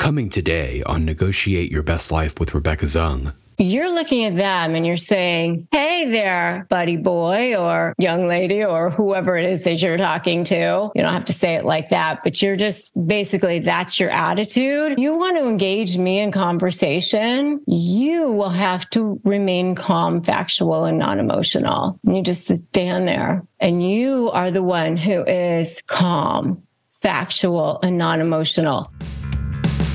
Coming today on Negotiate Your Best Life with Rebecca Zung. You're looking at them and you're saying, Hey there, buddy boy or young lady or whoever it is that you're talking to. You don't have to say it like that, but you're just basically that's your attitude. You want to engage me in conversation. You will have to remain calm, factual, and non emotional. You just stand there and you are the one who is calm, factual, and non emotional.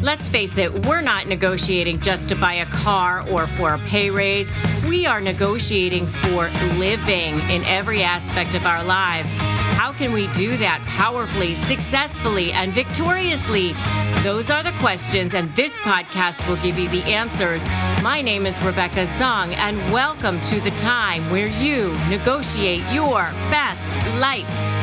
Let's face it, we're not negotiating just to buy a car or for a pay raise. We are negotiating for living in every aspect of our lives. How can we do that powerfully, successfully, and victoriously? Those are the questions, and this podcast will give you the answers. My name is Rebecca Zung, and welcome to the time where you negotiate your best life.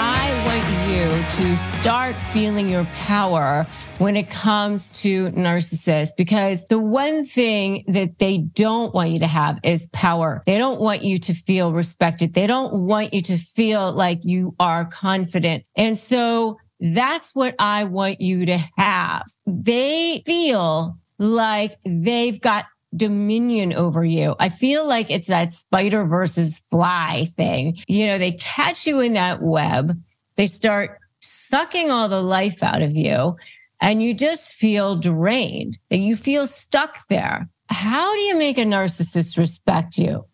I want you to start feeling your power when it comes to narcissists because the one thing that they don't want you to have is power. They don't want you to feel respected. They don't want you to feel like you are confident. And so that's what I want you to have. They feel like they've got dominion over you. I feel like it's that spider versus fly thing. You know, they catch you in that web. They start sucking all the life out of you and you just feel drained, that you feel stuck there. How do you make a narcissist respect you?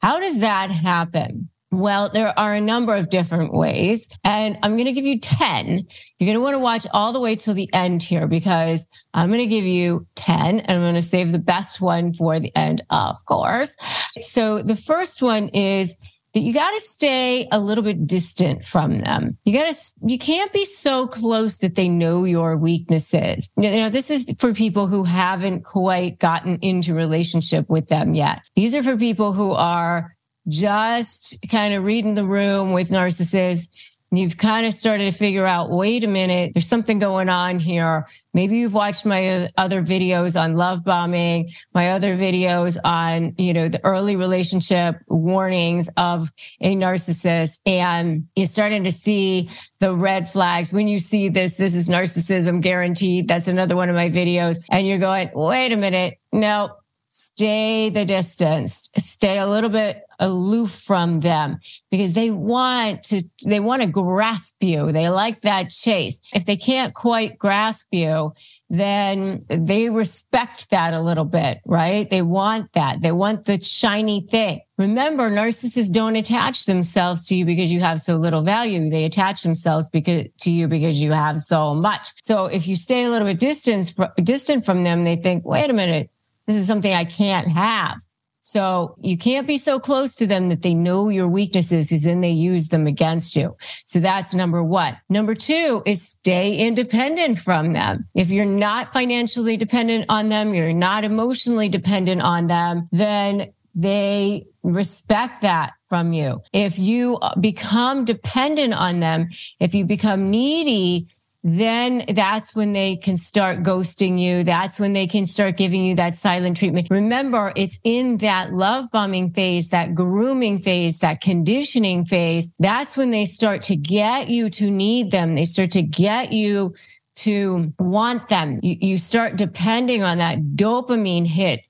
How does that happen? Well, there are a number of different ways, and I'm going to give you 10. You're going to want to watch all the way till the end here because I'm going to give you 10 and I'm going to save the best one for the end, of course. So the first one is that you got to stay a little bit distant from them. You got to, you can't be so close that they know your weaknesses. You know, this is for people who haven't quite gotten into relationship with them yet. These are for people who are just kind of reading the room with narcissists you've kind of started to figure out, wait a minute, there's something going on here. Maybe you've watched my other videos on love bombing, my other videos on, you know, the early relationship warnings of a narcissist. And you're starting to see the red flags. When you see this, this is narcissism guaranteed. That's another one of my videos. And you're going, wait a minute. No, stay the distance, stay a little bit aloof from them because they want to, they want to grasp you. They like that chase. If they can't quite grasp you, then they respect that a little bit, right? They want that. They want the shiny thing. Remember, narcissists don't attach themselves to you because you have so little value. They attach themselves because to you because you have so much. So if you stay a little bit distant, distant from them, they think, wait a minute, this is something I can't have. So you can't be so close to them that they know your weaknesses because then they use them against you. So that's number one. Number two is stay independent from them. If you're not financially dependent on them, you're not emotionally dependent on them, then they respect that from you. If you become dependent on them, if you become needy, then that's when they can start ghosting you. That's when they can start giving you that silent treatment. Remember, it's in that love bombing phase, that grooming phase, that conditioning phase. That's when they start to get you to need them. They start to get you to want them. You, you start depending on that dopamine hit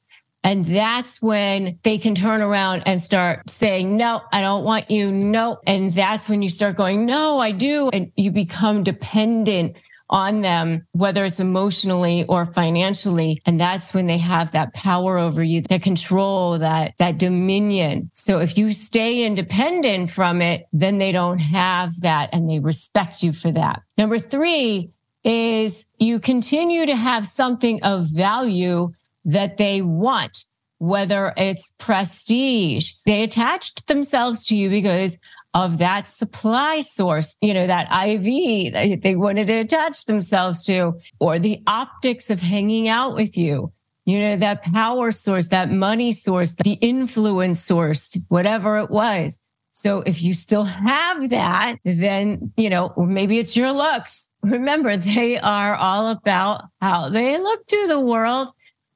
and that's when they can turn around and start saying, no, I don't want you. No. And that's when you start going, no, I do. And you become dependent on them, whether it's emotionally or financially. And that's when they have that power over you, that control, that, that dominion. So if you stay independent from it, then they don't have that and they respect you for that. Number three is you continue to have something of value that they want, whether it's prestige. They attached themselves to you because of that supply source, you know, that IV that they wanted to attach themselves to, or the optics of hanging out with you, you know, that power source, that money source, the influence source, whatever it was. So if you still have that, then, you know, maybe it's your looks. Remember, they are all about how they look to the world,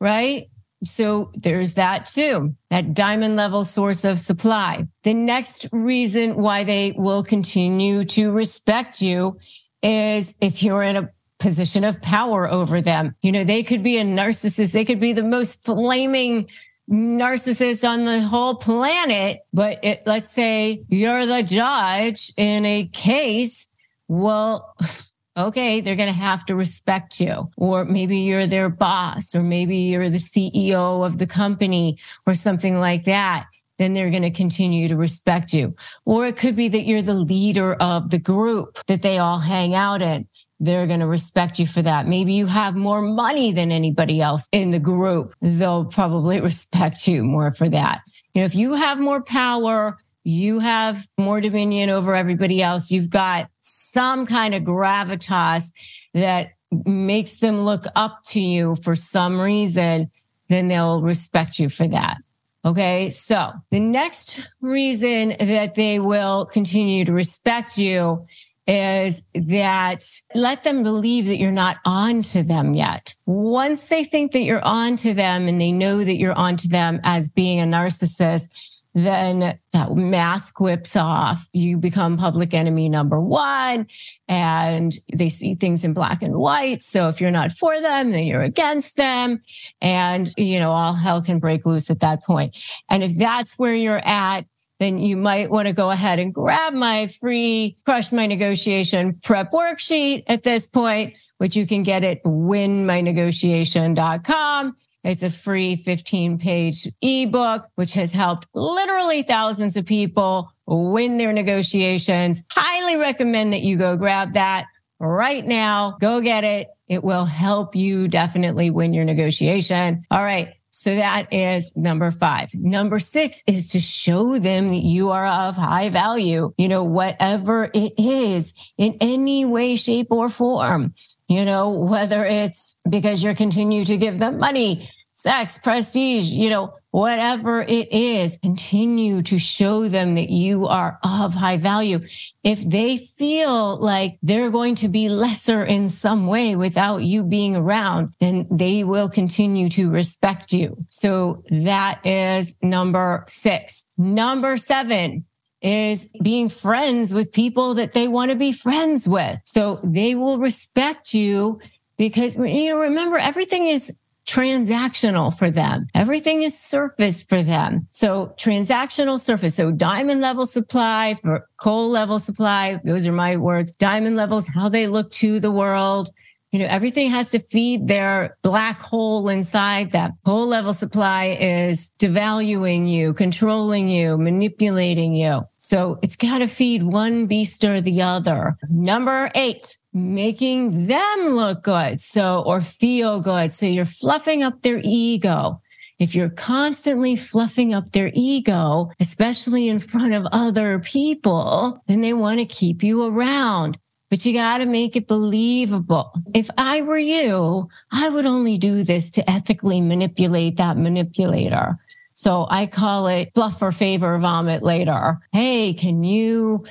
right? So there's that too, that diamond level source of supply. The next reason why they will continue to respect you is if you're in a position of power over them. You know, they could be a narcissist. They could be the most flaming narcissist on the whole planet. But it, let's say you're the judge in a case. Well, okay, they're going to have to respect you. Or maybe you're their boss, or maybe you're the CEO of the company or something like that. Then they're going to continue to respect you. Or it could be that you're the leader of the group that they all hang out in. They're going to respect you for that. Maybe you have more money than anybody else in the group. They'll probably respect you more for that. You know, if you have more power, you have more dominion over everybody else. You've got some kind of gravitas that makes them look up to you for some reason, then they'll respect you for that. Okay. So the next reason that they will continue to respect you is that let them believe that you're not on to them yet. Once they think that you're on to them and they know that you're on to them as being a narcissist, then that mask whips off. You become public enemy number one and they see things in black and white. So if you're not for them, then you're against them. And, you know, all hell can break loose at that point. And if that's where you're at, then you might want to go ahead and grab my free crush my negotiation prep worksheet at this point, which you can get at winmynegotiation.com. It's a free 15 page ebook, which has helped literally thousands of people win their negotiations. Highly recommend that you go grab that right now. Go get it. It will help you definitely win your negotiation. All right. So that is number five. Number six is to show them that you are of high value, you know, whatever it is in any way, shape or form you know, whether it's because you're continue to give them money, sex, prestige, you know, whatever it is, continue to show them that you are of high value. If they feel like they're going to be lesser in some way without you being around, then they will continue to respect you. So that is number six. Number seven, is being friends with people that they want to be friends with. So they will respect you because, you know, remember everything is transactional for them. Everything is surface for them. So transactional surface. So diamond level supply for coal level supply. Those are my words. Diamond levels, how they look to the world. You know, everything has to feed their black hole inside that coal level supply is devaluing you, controlling you, manipulating you. So it's got to feed one beast or the other. Number eight, making them look good. So, or feel good. So you're fluffing up their ego. If you're constantly fluffing up their ego, especially in front of other people, then they want to keep you around but you got to make it believable. If I were you, I would only do this to ethically manipulate that manipulator. So I call it fluff or favor, vomit later. Hey, can you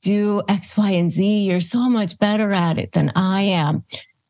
do X, Y, and Z? You're so much better at it than I am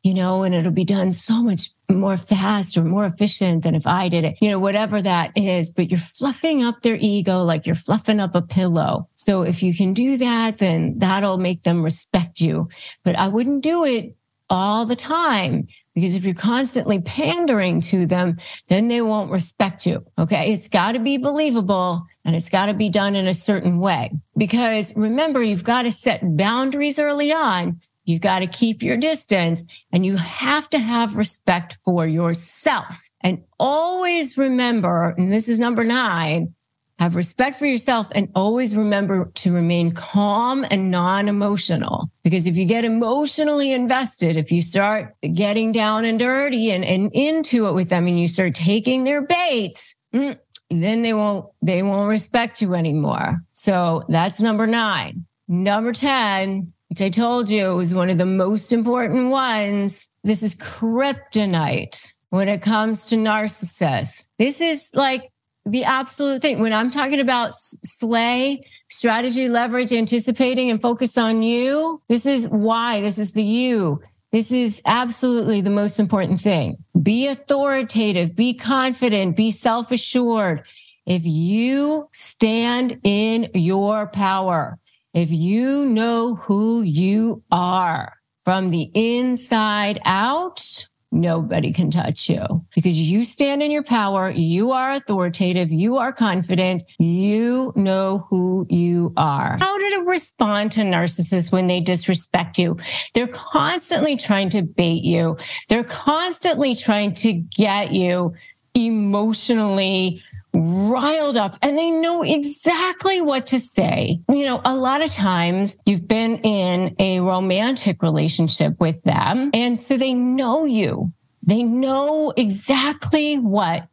you know, and it'll be done so much more fast or more efficient than if I did it, you know, whatever that is. But you're fluffing up their ego like you're fluffing up a pillow. So if you can do that, then that'll make them respect you. But I wouldn't do it all the time because if you're constantly pandering to them, then they won't respect you. Okay. It's got to be believable and it's got to be done in a certain way because remember, you've got to set boundaries early on you got to keep your distance and you have to have respect for yourself. And always remember, and this is number nine, have respect for yourself and always remember to remain calm and non emotional. Because if you get emotionally invested, if you start getting down and dirty and, and into it with them and you start taking their baits, mm, then they won't, they won't respect you anymore. So that's number nine. Number 10, which I told you was one of the most important ones. This is kryptonite when it comes to narcissists. This is like the absolute thing. When I'm talking about slay, strategy, leverage, anticipating, and focus on you, this is why. This is the you. This is absolutely the most important thing. Be authoritative, be confident, be self assured. If you stand in your power, if you know who you are from the inside out, nobody can touch you because you stand in your power. You are authoritative. You are confident. You know who you are. How do to respond to narcissists when they disrespect you? They're constantly trying to bait you. They're constantly trying to get you emotionally riled up and they know exactly what to say. You know, a lot of times you've been in a romantic relationship with them. And so they know you. They know exactly what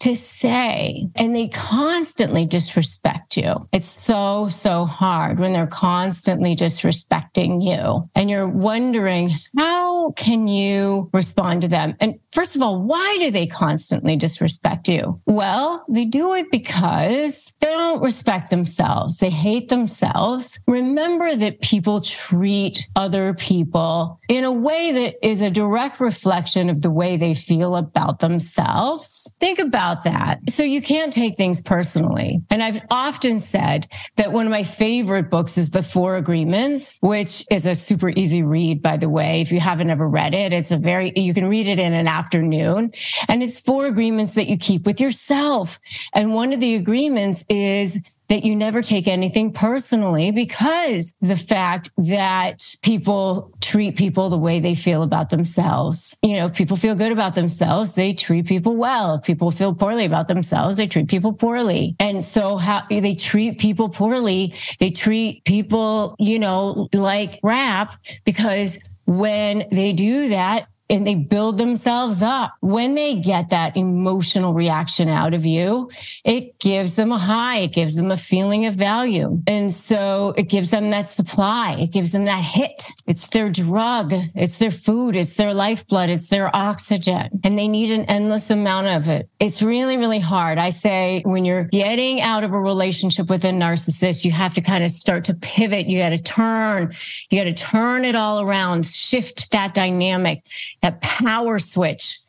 to say and they constantly disrespect you. It's so, so hard when they're constantly disrespecting you and you're wondering, how can you respond to them? And first of all, why do they constantly disrespect you? Well, they do it because they don't respect themselves. They hate themselves. Remember that people treat other people in a way that is a direct reflection of the way they feel about themselves. Think about about that. So you can't take things personally. And I've often said that one of my favorite books is The Four Agreements, which is a super easy read, by the way. If you haven't ever read it, it's a very, you can read it in an afternoon and it's four agreements that you keep with yourself. And one of the agreements is that you never take anything personally because the fact that people treat people the way they feel about themselves. You know, people feel good about themselves, they treat people well. People feel poorly about themselves, they treat people poorly. And so how they treat people poorly, they treat people, you know, like crap because when they do that, and they build themselves up. When they get that emotional reaction out of you, it gives them a high. It gives them a feeling of value. And so it gives them that supply. It gives them that hit. It's their drug. It's their food. It's their lifeblood. It's their oxygen and they need an endless amount of it. It's really, really hard. I say when you're getting out of a relationship with a narcissist, you have to kind of start to pivot. You got to turn, you got to turn it all around, shift that dynamic that power switch.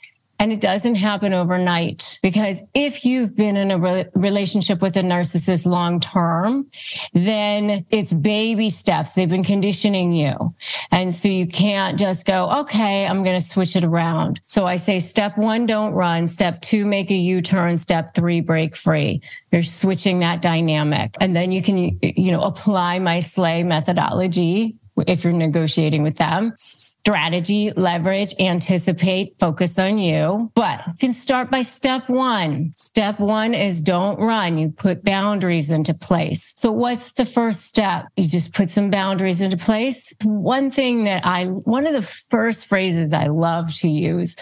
And it doesn't happen overnight because if you've been in a re- relationship with a narcissist long term, then it's baby steps. They've been conditioning you. And so you can't just go, okay, I'm going to switch it around. So I say step one, don't run. Step two, make a U turn. Step three, break free. You're switching that dynamic. And then you can, you know, apply my SLAY methodology if you're negotiating with them. Strategy, leverage, anticipate, focus on you. But you can start by step one. Step one is don't run. You put boundaries into place. So what's the first step? You just put some boundaries into place. One thing that I, one of the first phrases I love to use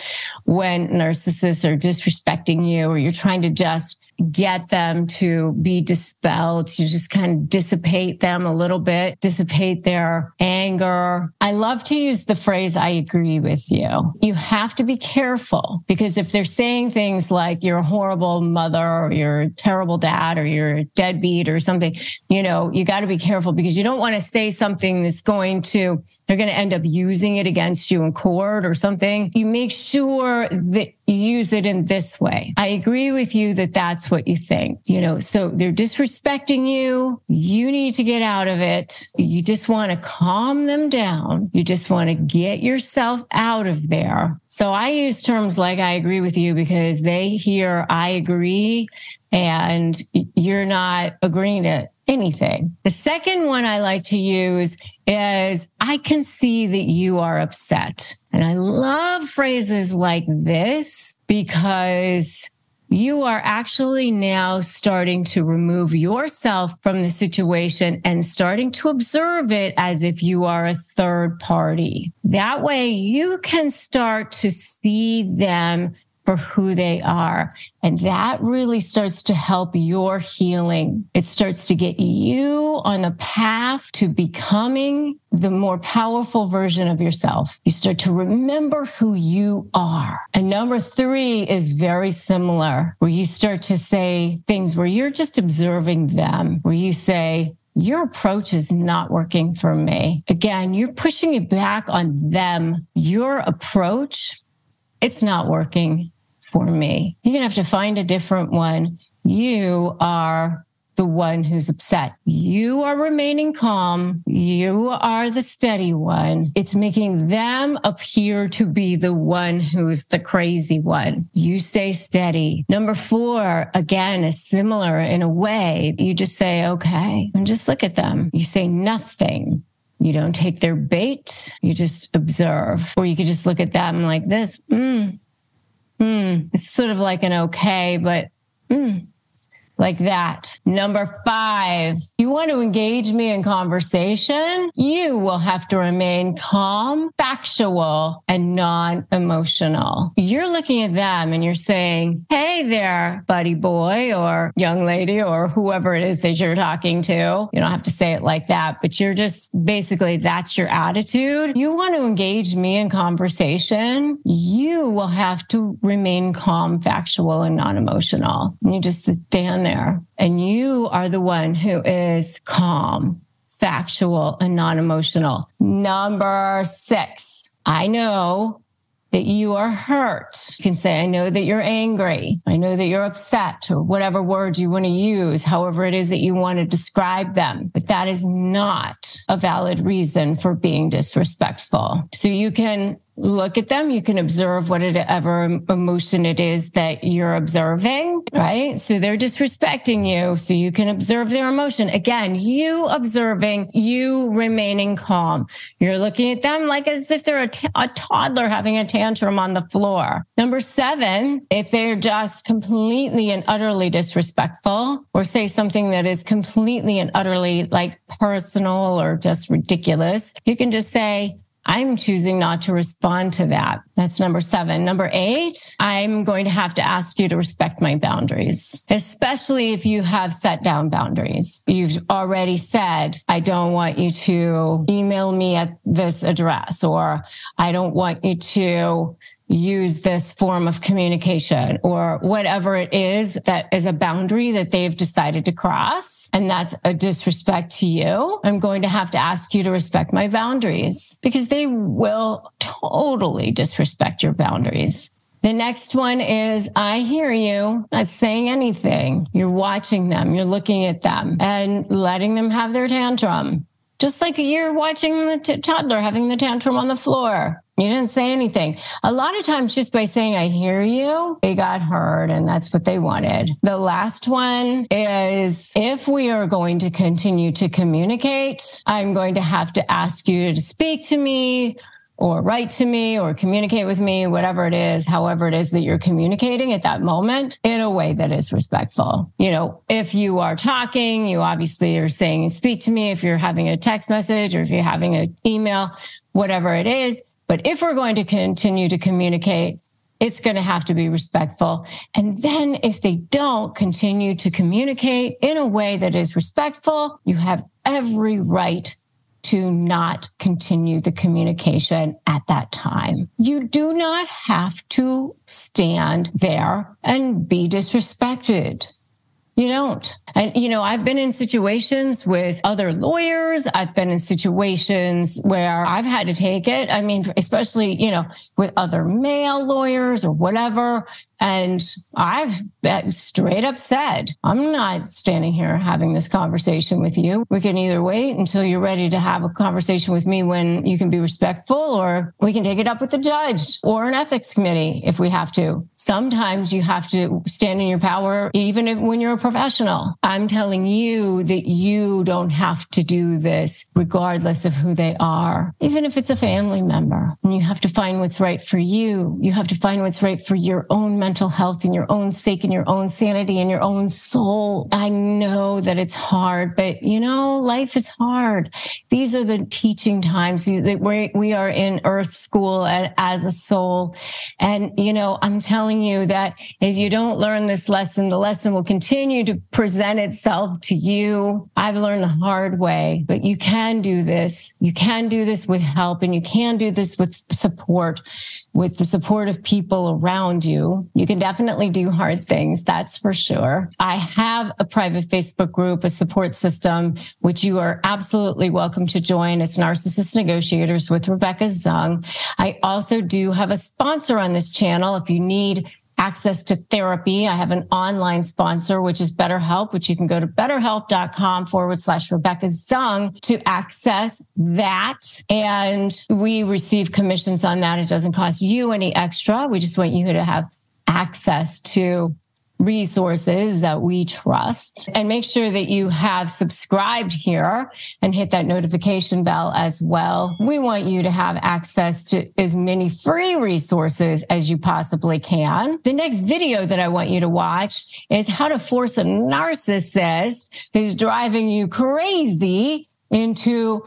when narcissists are disrespecting you or you're trying to just get them to be dispelled, to just kind of dissipate them a little bit, dissipate their anger. I love to use the phrase, I agree with you. You have to be careful because if they're saying things like you're a horrible mother or you're a terrible dad or you're a deadbeat or something, you know, you got to be careful because you don't want to say something that's going to they're going to end up using it against you in court or something. You make sure that you use it in this way. I agree with you that that's what you think, you know, so they're disrespecting you. You need to get out of it. You just want to calm them down. You just want to get yourself out of there. So I use terms like I agree with you because they hear I agree and you're not agreeing to anything. The second one I like to use is I can see that you are upset. And I love phrases like this because you are actually now starting to remove yourself from the situation and starting to observe it as if you are a third party. That way you can start to see them for who they are. And that really starts to help your healing. It starts to get you on the path to becoming the more powerful version of yourself. You start to remember who you are. And number three is very similar, where you start to say things where you're just observing them, where you say, your approach is not working for me. Again, you're pushing it back on them. Your approach, it's not working for me. You're going to have to find a different one. You are the one who's upset. You are remaining calm. You are the steady one. It's making them appear to be the one who's the crazy one. You stay steady. Number four, again, is similar in a way. You just say, okay, and just look at them. You say nothing. You don't take their bait. You just observe. Or you could just look at them like this. Mm, mm. It's sort of like an okay, but mm, like that. Number five, you want to engage me in conversation? You will have to remain calm, factual, and non emotional. You're looking at them and you're saying, Hey there, buddy boy or young lady or whoever it is that you're talking to. You don't have to say it like that, but you're just basically that's your attitude. You want to engage me in conversation. You will have to remain calm, factual, and non emotional. And you just stand there and you are the one who is calm, factual, and non emotional. Number six, I know that you are hurt. You can say, I know that you're angry. I know that you're upset or whatever words you want to use, however it is that you want to describe them. But that is not a valid reason for being disrespectful. So you can look at them. You can observe whatever emotion it is that you're observing, right? So they're disrespecting you. So you can observe their emotion. Again, you observing, you remaining calm. You're looking at them like as if they're a, t- a toddler having a tantrum on the floor. Number seven, if they're just completely and utterly disrespectful or say something that is completely and utterly like personal or just ridiculous, you can just say, I'm choosing not to respond to that. That's number seven. Number eight, I'm going to have to ask you to respect my boundaries, especially if you have set down boundaries. You've already said, I don't want you to email me at this address, or I don't want you to use this form of communication or whatever it is that is a boundary that they've decided to cross. And that's a disrespect to you. I'm going to have to ask you to respect my boundaries because they will totally disrespect your boundaries. The next one is I hear you, not saying anything. You're watching them, you're looking at them and letting them have their tantrum. Just like you're watching the t- toddler having the tantrum on the floor. You didn't say anything. A lot of times, just by saying, I hear you, they got heard, and that's what they wanted. The last one is if we are going to continue to communicate, I'm going to have to ask you to speak to me or write to me or communicate with me, whatever it is, however it is that you're communicating at that moment in a way that is respectful. You know, if you are talking, you obviously are saying, speak to me. If you're having a text message or if you're having an email, whatever it is, but if we're going to continue to communicate, it's going to have to be respectful. And then if they don't continue to communicate in a way that is respectful, you have every right to not continue the communication at that time. You do not have to stand there and be disrespected. You don't. And, you know, I've been in situations with other lawyers. I've been in situations where I've had to take it. I mean, especially, you know, with other male lawyers or whatever. And I've straight up said, I'm not standing here having this conversation with you. We can either wait until you're ready to have a conversation with me when you can be respectful, or we can take it up with the judge or an ethics committee if we have to. Sometimes you have to stand in your power, even when you're a professional. I'm telling you that you don't have to do this regardless of who they are, even if it's a family member. And you have to find what's right for you. You have to find what's right for your own mental health and your own sake and your own sanity and your own soul. I know that it's hard, but you know, life is hard. These are the teaching times that we we are in earth school as a soul. And, you know, I'm telling you that if you don't learn this lesson, the lesson will continue to present itself to you. I've learned the hard way, but you can do this. You can do this with help and you can do this with support, with the support of people around you. You can definitely do hard things. That's for sure. I have a private Facebook group, a support system, which you are absolutely welcome to join. It's Narcissist Negotiators with Rebecca Zung. I also do have a sponsor on this channel. If you need access to therapy. I have an online sponsor, which is BetterHelp, which you can go to betterhelp.com forward slash Rebecca Zung to access that. And we receive commissions on that. It doesn't cost you any extra. We just want you to have access to resources that we trust and make sure that you have subscribed here and hit that notification bell as well. We want you to have access to as many free resources as you possibly can. The next video that I want you to watch is how to force a narcissist who's driving you crazy into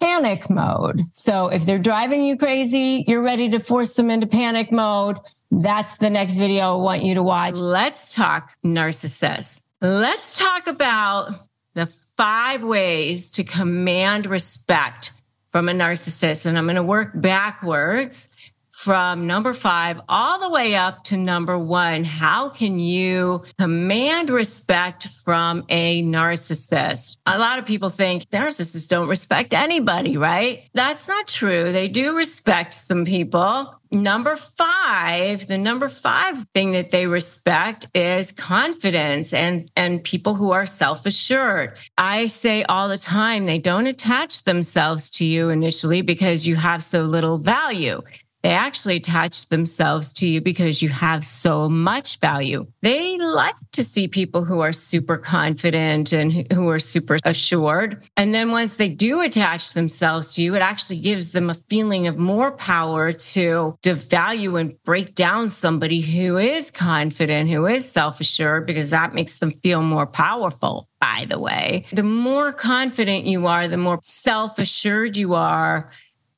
panic mode. So if they're driving you crazy, you're ready to force them into panic mode. That's the next video I want you to watch. Let's talk narcissists. Let's talk about the five ways to command respect from a narcissist. And I'm going to work backwards from number five all the way up to number one. How can you command respect from a narcissist? A lot of people think narcissists don't respect anybody, right? That's not true. They do respect some people. Number five, the number five thing that they respect is confidence and, and people who are self assured. I say all the time, they don't attach themselves to you initially because you have so little value. They actually attach themselves to you because you have so much value. They like to see people who are super confident and who are super assured. And then once they do attach themselves to you, it actually gives them a feeling of more power to devalue and break down somebody who is confident, who is self assured, because that makes them feel more powerful by the way. The more confident you are, the more self assured you are,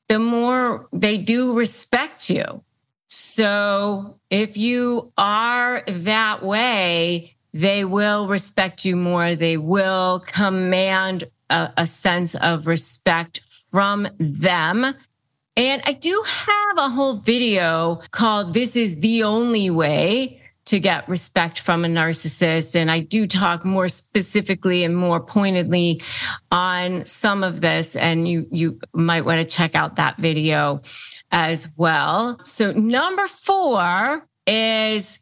the more they do respect you. So if you are that way, they will respect you more. They will command a, a, sense of respect from them. And I do have a whole video called This is the Only Way to get respect from a narcissist. And I do talk more specifically and more pointedly on some of this. And you, you might want to check out that video as well. So number four is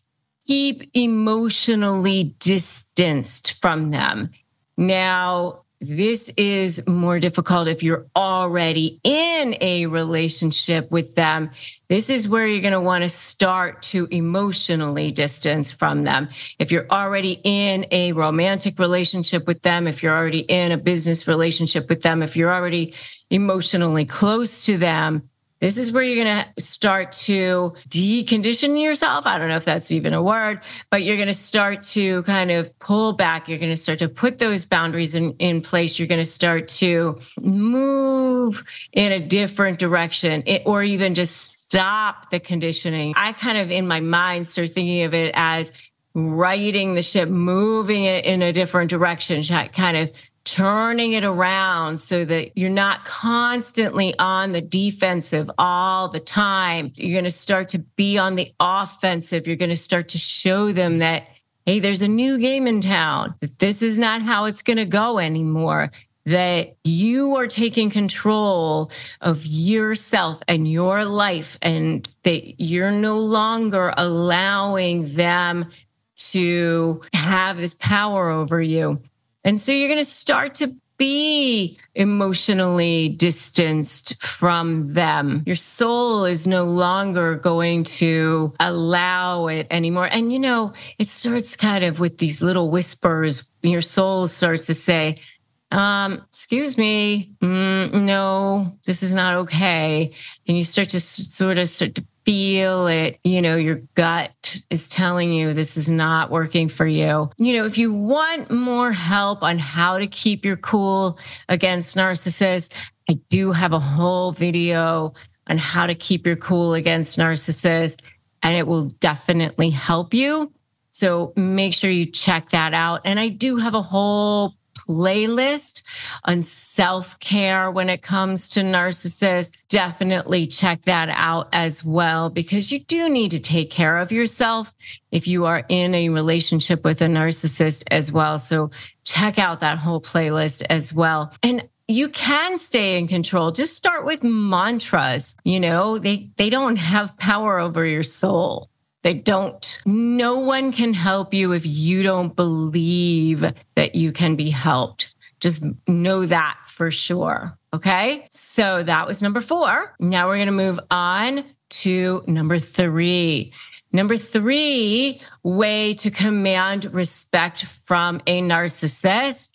keep emotionally distanced from them. Now, this is more difficult if you're already in a relationship with them. This is where you're going to want to start to emotionally distance from them. If you're already in a romantic relationship with them, if you're already in a business relationship with them, if you're already emotionally close to them, this is where you're going to start to decondition yourself. I don't know if that's even a word, but you're going to start to kind of pull back. You're going to start to put those boundaries in, in place. You're going to start to move in a different direction or even just stop the conditioning. I kind of, in my mind, start thinking of it as righting the ship, moving it in a different direction, kind of turning it around so that you're not constantly on the defensive all the time. You're going to start to be on the offensive. You're going to start to show them that, hey, there's a new game in town, that this is not how it's going to go anymore. That you are taking control of yourself and your life, and that you're no longer allowing them to have this power over you. And so you're going to start to be emotionally distanced from them. Your soul is no longer going to allow it anymore. And you know, it starts kind of with these little whispers. Your soul starts to say, um, excuse me, mm, no, this is not okay. And you start to sort of start to feel it, you know, your gut is telling you this is not working for you. You know, if you want more help on how to keep your cool against narcissists, I do have a whole video on how to keep your cool against narcissists, and it will definitely help you. So make sure you check that out. And I do have a whole playlist on self care when it comes to narcissists. Definitely check that out as well, because you do need to take care of yourself if you are in a relationship with a narcissist as well. So check out that whole playlist as well. And you can stay in control. Just start with mantras. You know, they, they don't have power over your soul. They don't. No one can help you if you don't believe that you can be helped. Just know that for sure. Okay. So that was number four. Now we're going to move on to number three. Number three way to command respect from a narcissist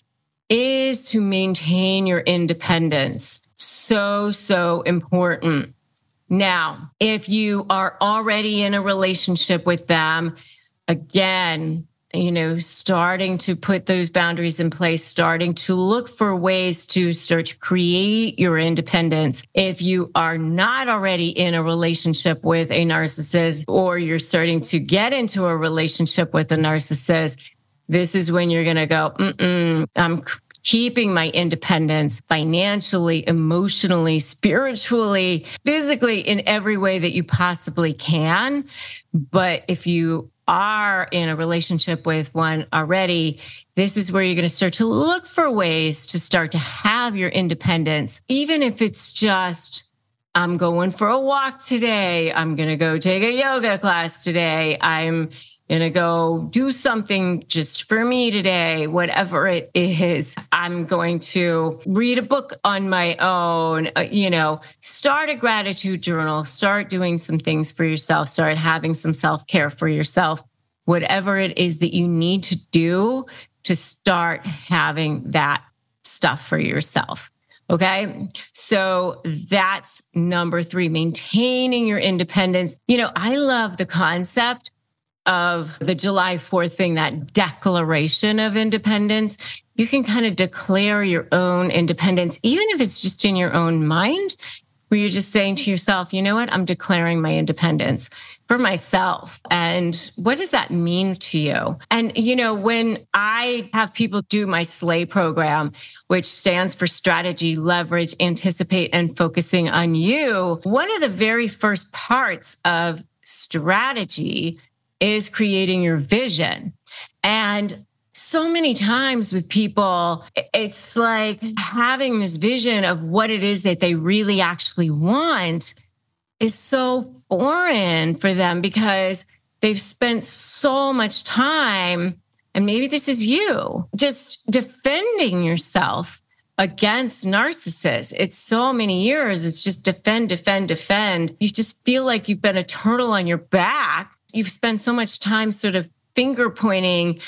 is to maintain your independence. So, so important. Now, if you are already in a relationship with them, again, you know, starting to put those boundaries in place, starting to look for ways to start to create your independence. If you are not already in a relationship with a narcissist or you're starting to get into a relationship with a narcissist, this is when you're going to go, Mm-mm, I'm keeping my independence financially, emotionally, spiritually, physically, in every way that you possibly can. But if you are in a relationship with one already, this is where you're going to start to look for ways to start to have your independence, even if it's just, I'm going for a walk today. I'm going to go take a yoga class today. I'm going to go do something just for me today, whatever it is. I'm going to read a book on my own, uh, you know, start a gratitude journal, start doing some things for yourself, start having some self care for yourself, whatever it is that you need to do to start having that stuff for yourself. Okay. So that's number three, maintaining your independence. You know, I love the concept of the July 4th thing, that declaration of independence, you can kind of declare your own independence, even if it's just in your own mind, where you're just saying to yourself, you know what, I'm declaring my independence for myself. And what does that mean to you? And, you know, when I have people do my SLAY program, which stands for strategy, leverage, anticipate, and focusing on you, one of the very first parts of strategy is creating your vision. And so many times with people, it's like having this vision of what it is that they really actually want is so foreign for them because they've spent so much time. And maybe this is you just defending yourself against narcissists. It's so many years. It's just defend, defend, defend. You just feel like you've been a turtle on your back you've spent so much time sort of finger pointing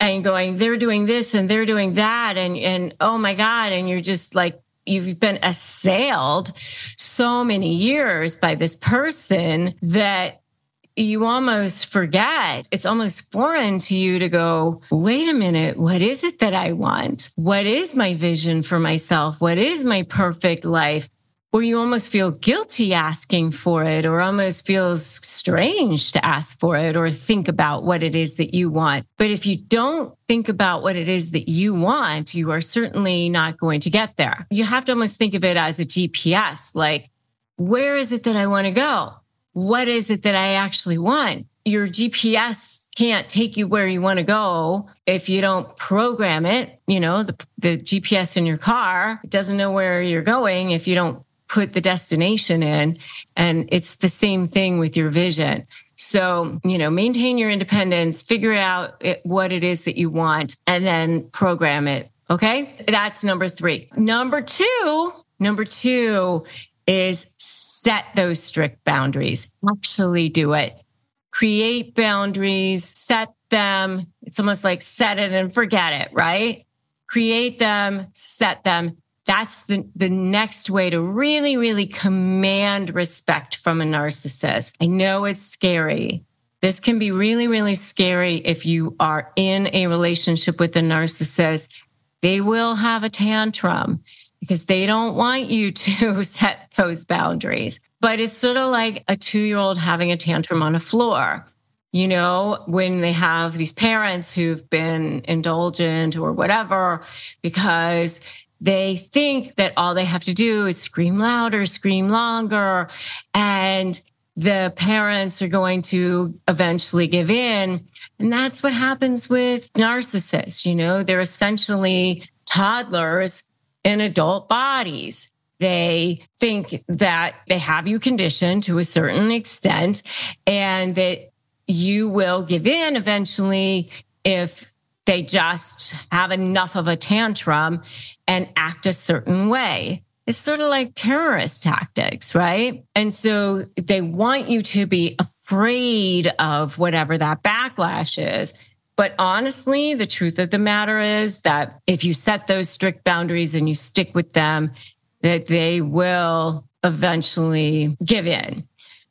and going, they're doing this and they're doing that. And, and oh my God. And you're just like, you've been assailed so many years by this person that you almost forget. It's almost foreign to you to go, wait a minute, what is it that I want? What is my vision for myself? What is my perfect life? Or you almost feel guilty asking for it or almost feels strange to ask for it or think about what it is that you want. But if you don't think about what it is that you want, you are certainly not going to get there. You have to almost think of it as a GPS, like, where is it that I want to go? What is it that I actually want? Your GPS can't take you where you want to go if you don't program it. You know, the, the GPS in your car doesn't know where you're going if you don't put the destination in. And it's the same thing with your vision. So, you know, maintain your independence, figure out it, what it is that you want, and then program it. Okay. That's number three. Number two, number two is set those strict boundaries. Actually do it. Create boundaries, set them. It's almost like set it and forget it, right? Create them, set them, That's the, the next way to really, really command respect from a narcissist. I know it's scary. This can be really, really scary if you are in a relationship with a narcissist. They will have a tantrum because they don't want you to set those boundaries. But it's sort of like a two year old having a tantrum on a floor. You know, when they have these parents who've been indulgent or whatever, because they think that all they have to do is scream louder, scream longer, and the parents are going to eventually give in. And that's what happens with narcissists. You know, they're essentially toddlers in adult bodies. They think that they have you conditioned to a certain extent and that you will give in eventually if they just have enough of a tantrum and act a certain way. It's sort of like terrorist tactics, right? And so they want you to be afraid of whatever that backlash is. But honestly, the truth of the matter is that if you set those strict boundaries and you stick with them, that they will eventually give in.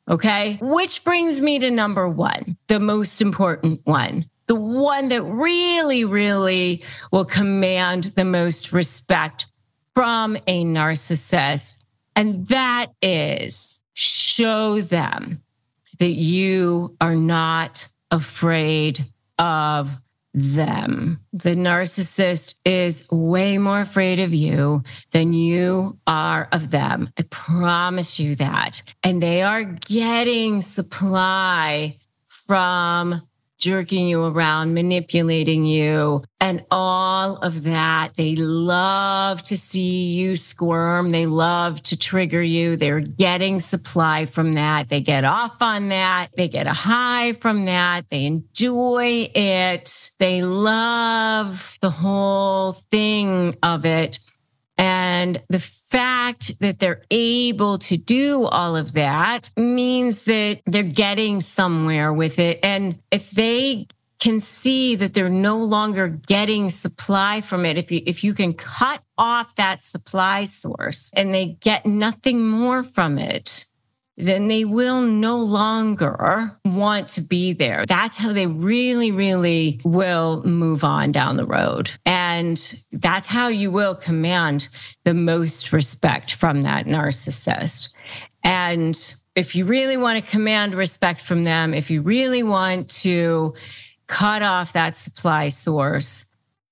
Okay. Which brings me to number one, the most important one the one that really, really will command the most respect from a narcissist. And that is show them that you are not afraid of them. The narcissist is way more afraid of you than you are of them. I promise you that. And they are getting supply from jerking you around, manipulating you, and all of that. They love to see you squirm. They love to trigger you. They're getting supply from that. They get off on that. They get a high from that. They enjoy it. They love the whole thing of it. And the fact that they're able to do all of that means that they're getting somewhere with it. And if they can see that they're no longer getting supply from it if you if you can cut off that supply source and they get nothing more from it then they will no longer want to be there. That's how they really, really will move on down the road. And that's how you will command the most respect from that narcissist. And if you really want to command respect from them, if you really want to cut off that supply source,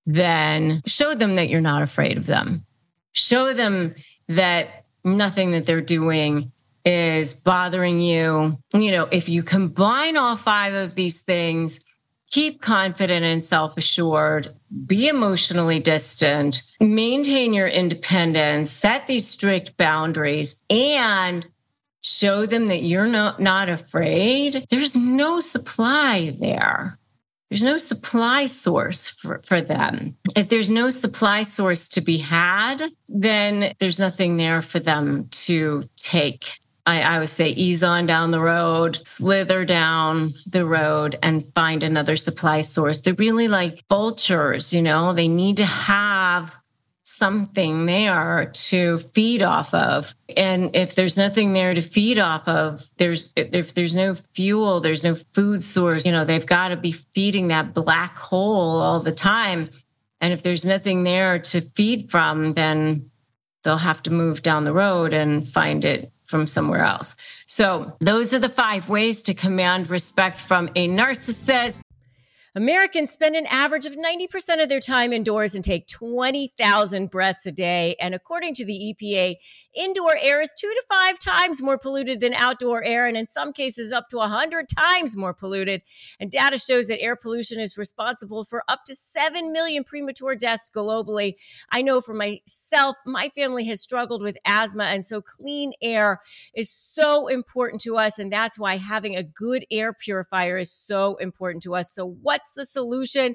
then show them that you're not afraid of them. Show them that nothing that they're doing is bothering you. You know, if you combine all five of these things, keep confident and self assured, be emotionally distant, maintain your independence, set these strict boundaries, and show them that you're not, not afraid, there's no supply there. There's no supply source for, for them. If there's no supply source to be had, then there's nothing there for them to take I, I would say ease on down the road, slither down the road and find another supply source. They're really like vultures, you know, they need to have something there to feed off of. And if there's nothing there to feed off of, there's if there's no fuel, there's no food source, you know, they've got to be feeding that black hole all the time. And if there's nothing there to feed from, then they'll have to move down the road and find it from somewhere else. So, those are the five ways to command respect from a narcissist. Americans spend an average of 90% of their time indoors and take 20,000 breaths a day. And according to the EPA, indoor air is two to five times more polluted than outdoor air, and in some cases, up to 100 times more polluted. And data shows that air pollution is responsible for up to 7 million premature deaths globally. I know for myself, my family has struggled with asthma, and so clean air is so important to us. And that's why having a good air purifier is so important to us. So, What's the solution?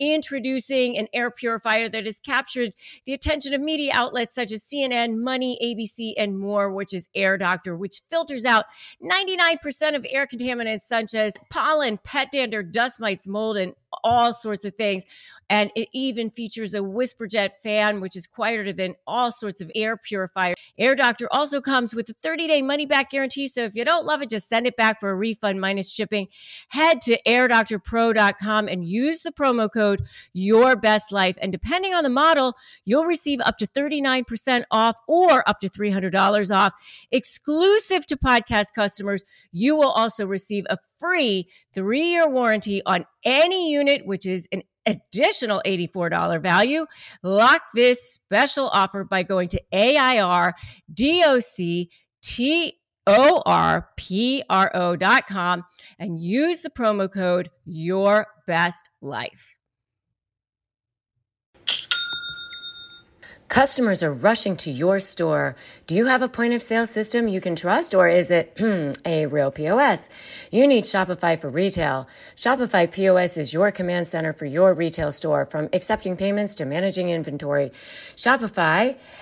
Introducing an air purifier that has captured the attention of media outlets such as CNN, Money, ABC, and more, which is Air Doctor, which filters out 99% of air contaminants such as pollen, pet dander, dust mites, mold, and all sorts of things. And it even features a whisper jet fan, which is quieter than all sorts of air purifier. Air Doctor also comes with a 30 day money back guarantee. So if you don't love it, just send it back for a refund minus shipping. Head to airdoctorpro.com and use the promo code Your Best Life. And depending on the model, you'll receive up to 39% off or up to $300 off. Exclusive to podcast customers, you will also receive a free three year warranty on any unit, which is an additional $84 value. Lock this special offer by going to AIRDOCTORPRO.com and use the promo code Your Best Life. Customers are rushing to your store. Do you have a point of sale system you can trust or is it a real POS? You need Shopify for retail. Shopify POS is your command center for your retail store from accepting payments to managing inventory. Shopify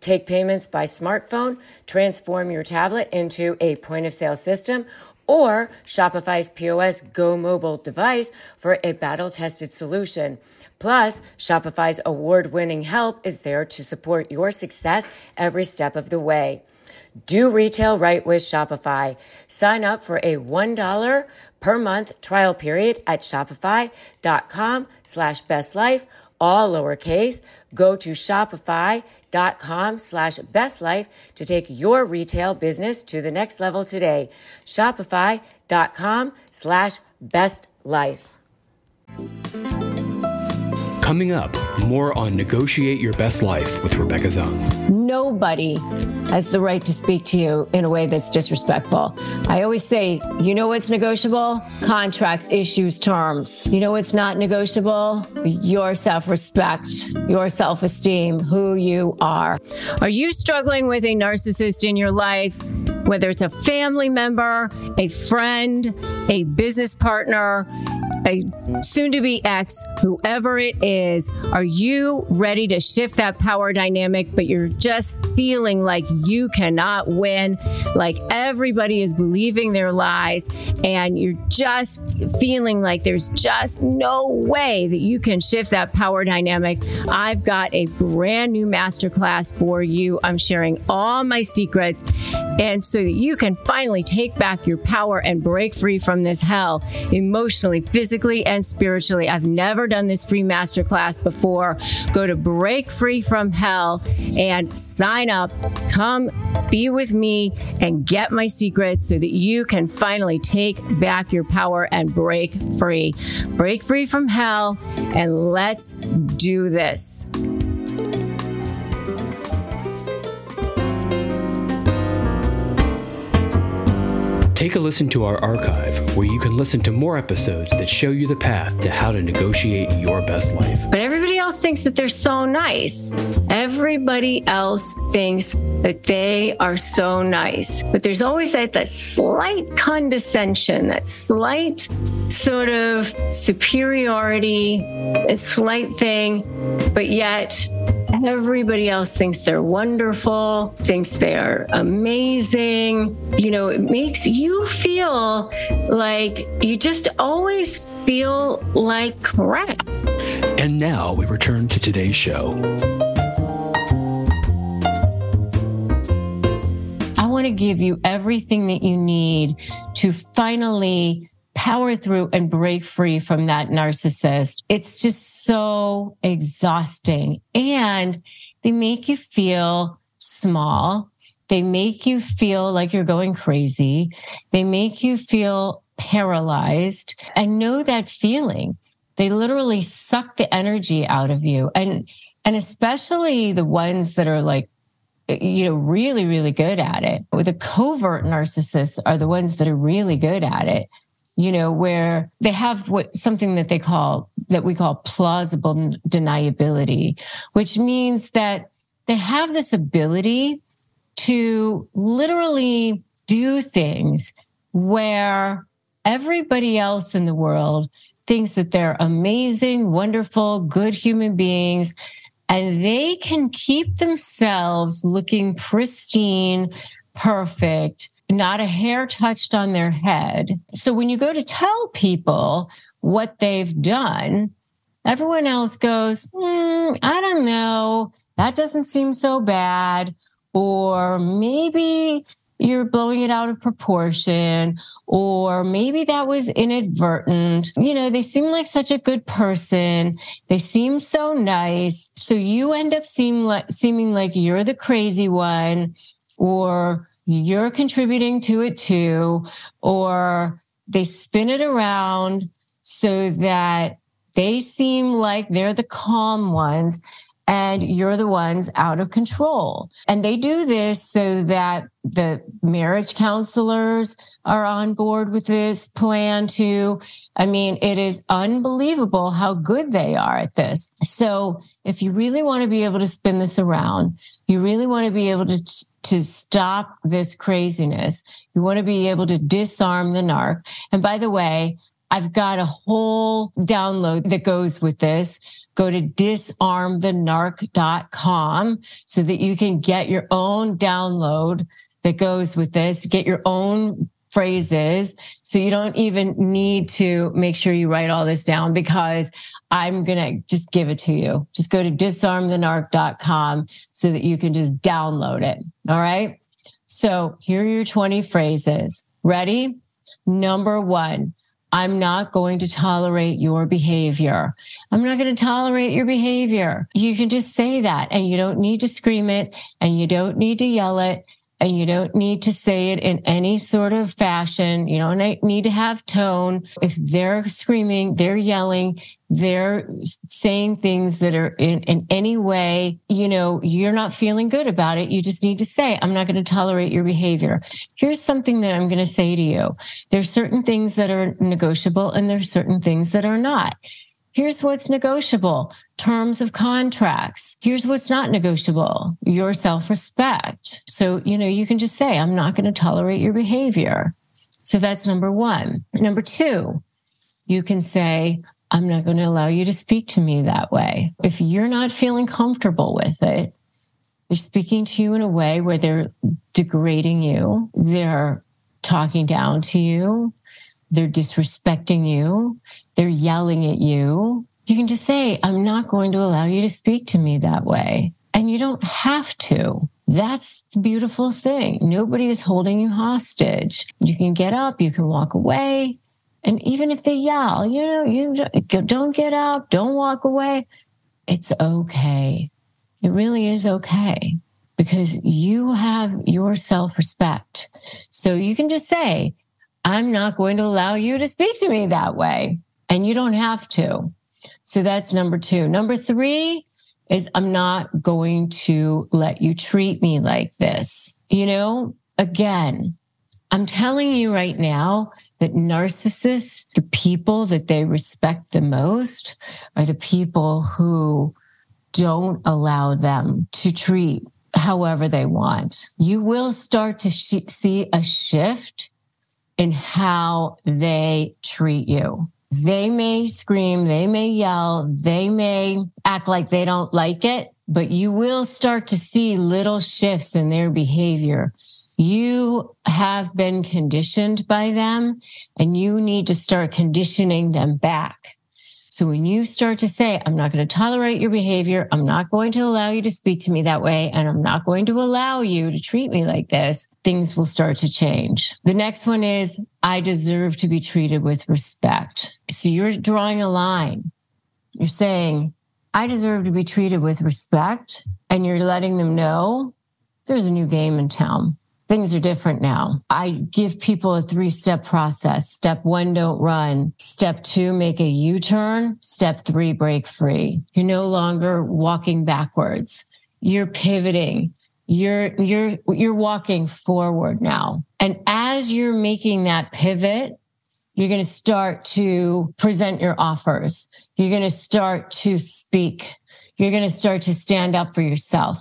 take payments by smartphone, transform your tablet into a point of sale system, or Shopify's POS Go mobile device for a battle tested solution. Plus, Shopify's award winning help is there to support your success every step of the way. Do retail right with Shopify. Sign up for a $1 per month trial period at shopify.com slash best life, all lowercase. Go to shopify.com slash best life to take your retail business to the next level today. Shopify dot com slash best life. Coming up, more on Negotiate Your Best Life with Rebecca Zung. Nobody has the right to speak to you in a way that's disrespectful. I always say, you know what's negotiable? Contracts, issues, terms. You know what's not negotiable? Your self respect, your self esteem, who you are. Are you struggling with a narcissist in your life? Whether it's a family member, a friend, a business partner, a soon to be ex, whoever it is, are you ready to shift that power dynamic, but you're just feeling like you cannot win, like everybody is believing their lies, and you're just feeling like there's just no way that you can shift that power dynamic? I've got a brand new masterclass for you. I'm sharing all my secrets, and so that you can finally take back your power and break free from this hell emotionally, physically physically and spiritually. I've never done this free masterclass before. Go to Break Free from Hell and sign up. Come be with me and get my secrets so that you can finally take back your power and break free. Break free from hell and let's do this. Take a listen to our archive where you can listen to more episodes that show you the path to how to negotiate your best life. But everybody else thinks that they're so nice. Everybody else thinks that they are so nice. But there's always that, that slight condescension, that slight sort of superiority, a slight thing, but yet Everybody else thinks they're wonderful, thinks they're amazing. You know, it makes you feel like you just always feel like crap. And now we return to today's show. I want to give you everything that you need to finally power through and break free from that narcissist. It's just so exhausting. And they make you feel small. They make you feel like you're going crazy. They make you feel paralyzed. and know that feeling. They literally suck the energy out of you. And, and especially the ones that are like, you know, really, really good at it. The covert narcissists are the ones that are really good at it you know, where they have what something that they call that we call plausible deniability, which means that they have this ability to literally do things where everybody else in the world thinks that they're amazing, wonderful, good human beings, and they can keep themselves looking pristine, perfect, not a hair touched on their head. So when you go to tell people what they've done, everyone else goes, mm, I don't know. That doesn't seem so bad. Or maybe you're blowing it out of proportion, or maybe that was inadvertent. You know, they seem like such a good person. They seem so nice. So you end up seem like, seeming like you're the crazy one, or you're contributing to it too, or they spin it around so that they seem like they're the calm ones and you're the ones out of control. And they do this so that the marriage counselors are on board with this plan too. I mean, it is unbelievable how good they are at this. So if you really want to be able to spin this around, you really want to be able to, to stop this craziness. You want to be able to disarm the narc. And by the way, I've got a whole download that goes with this. Go to disarmthenarc.com so that you can get your own download that goes with this, get your own phrases. So you don't even need to make sure you write all this down because I'm going to just give it to you. Just go to disarmthenarc.com so that you can just download it. All right. So here are your 20 phrases. Ready? Number one, I'm not going to tolerate your behavior. I'm not going to tolerate your behavior. You can just say that and you don't need to scream it and you don't need to yell it and you don't need to say it in any sort of fashion. You don't need to have tone. If they're screaming, they're yelling, they're saying things that are in, in any way, you know, you're not feeling good about it. You just need to say, I'm not going to tolerate your behavior. Here's something that I'm going to say to you. There's certain things that are negotiable and there's certain things that are not. Here's what's negotiable terms of contracts. Here's what's not negotiable your self respect. So, you know, you can just say, I'm not going to tolerate your behavior. So that's number one. Number two, you can say, I'm not going to allow you to speak to me that way. If you're not feeling comfortable with it, they're speaking to you in a way where they're degrading you. They're talking down to you. They're disrespecting you they're yelling at you, you can just say, I'm not going to allow you to speak to me that way. And you don't have to. That's the beautiful thing. Nobody is holding you hostage. You can get up, you can walk away. And even if they yell, you know, you don't get up, don't walk away. It's okay. It really is okay because you have your self respect. So you can just say, I'm not going to allow you to speak to me that way and you don't have to. So that's number two. Number three is I'm not going to let you treat me like this. You know, again, I'm telling you right now that narcissists, the people that they respect the most are the people who don't allow them to treat however they want. You will start to sh- see a shift in how they treat you. They may scream, they may yell, they may act like they don't like it, but you will start to see little shifts in their behavior. You have been conditioned by them and you need to start conditioning them back. So when you start to say, I'm not going to tolerate your behavior, I'm not going to allow you to speak to me that way, and I'm not going to allow you to treat me like this, things will start to change. The next one is, I deserve to be treated with respect. So you're drawing a line. You're saying, I deserve to be treated with respect. And you're letting them know there's a new game in town things are different now. I give people a three step process. Step one, don't run. Step two, make a U turn. Step three, break free. You're no longer walking backwards. You're pivoting. You're, you're, you're walking forward now. And as you're making that pivot, You're going to start to present your offers. You're going to start to speak. You're going to start to stand up for yourself.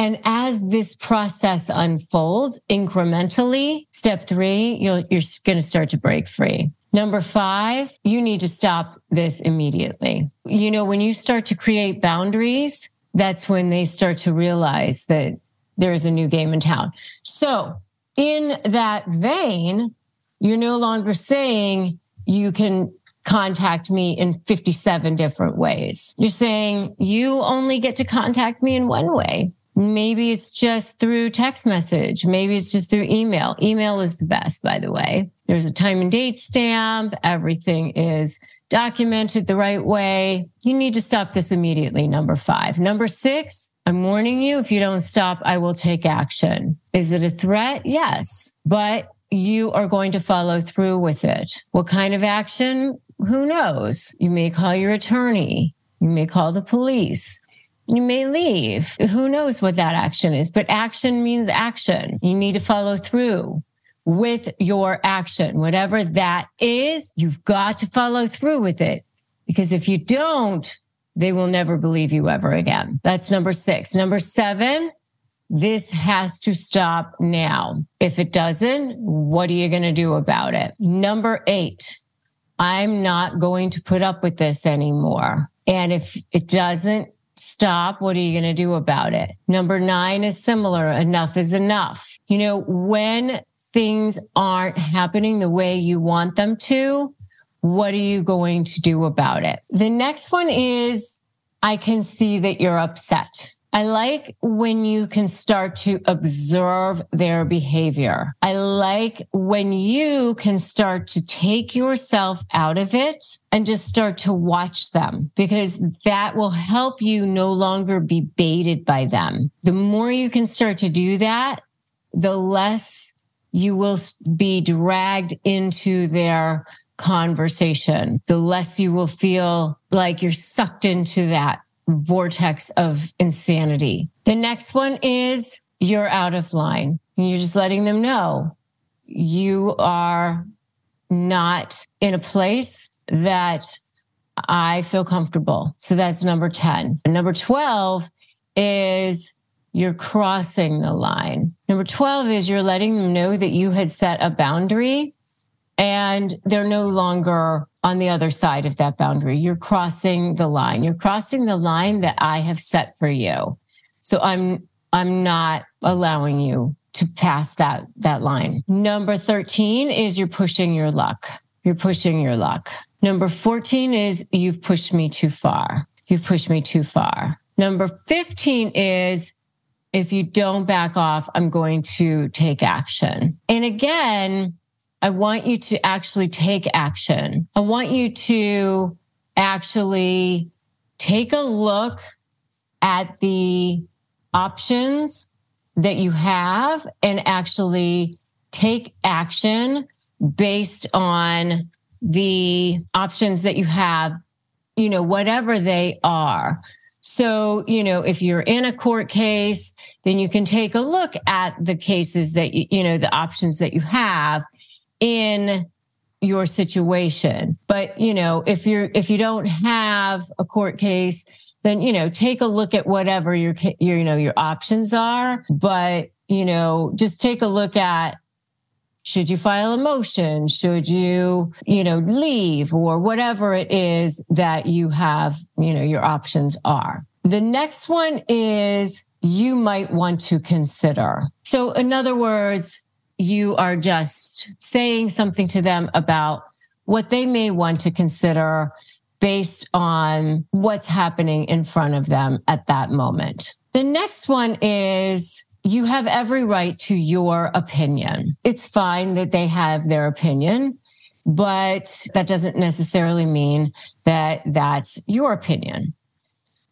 And as this process unfolds incrementally, step three, you're going to start to break free. Number five, you need to stop this immediately. You know, when you start to create boundaries, that's when they start to realize that there is a new game in town. So in that vein, you're no longer saying you can contact me in 57 different ways. You're saying you only get to contact me in one way. Maybe it's just through text message. Maybe it's just through email. Email is the best, by the way. There's a time and date stamp. Everything is documented the right way. You need to stop this immediately. Number five. Number six, I'm warning you. If you don't stop, I will take action. Is it a threat? Yes, but you are going to follow through with it. What kind of action? Who knows? You may call your attorney. You may call the police. You may leave. Who knows what that action is? But action means action. You need to follow through with your action. Whatever that is, you've got to follow through with it. Because if you don't, they will never believe you ever again. That's number six. Number seven, this has to stop now. If it doesn't, what are you going to do about it? Number eight, I'm not going to put up with this anymore. And if it doesn't stop, what are you going to do about it? Number nine is similar. Enough is enough. You know, when things aren't happening the way you want them to, what are you going to do about it? The next one is I can see that you're upset. I like when you can start to observe their behavior. I like when you can start to take yourself out of it and just start to watch them because that will help you no longer be baited by them. The more you can start to do that, the less you will be dragged into their conversation, the less you will feel like you're sucked into that vortex of insanity. The next one is you're out of line. You're just letting them know you are not in a place that I feel comfortable. So that's number 10. And number 12 is you're crossing the line. Number 12 is you're letting them know that you had set a boundary and they're no longer on the other side of that boundary. You're crossing the line. You're crossing the line that I have set for you. So I'm, I'm not allowing you to pass that, that line. Number 13 is you're pushing your luck. You're pushing your luck. Number 14 is you've pushed me too far. You've pushed me too far. Number 15 is if you don't back off, I'm going to take action. And again, I want you to actually take action. I want you to actually take a look at the options that you have and actually take action based on the options that you have, you know, whatever they are. So, you know, if you're in a court case, then you can take a look at the cases that, you, you know, the options that you have in your situation. But, you know, if you're, if you don't have a court case, then, you know, take a look at whatever your, your, you know, your options are. But, you know, just take a look at should you file a motion? Should you, you know, leave or whatever it is that you have, you know, your options are. The next one is you might want to consider. So in other words, you are just saying something to them about what they may want to consider based on what's happening in front of them at that moment. The next one is you have every right to your opinion. It's fine that they have their opinion, but that doesn't necessarily mean that that's your opinion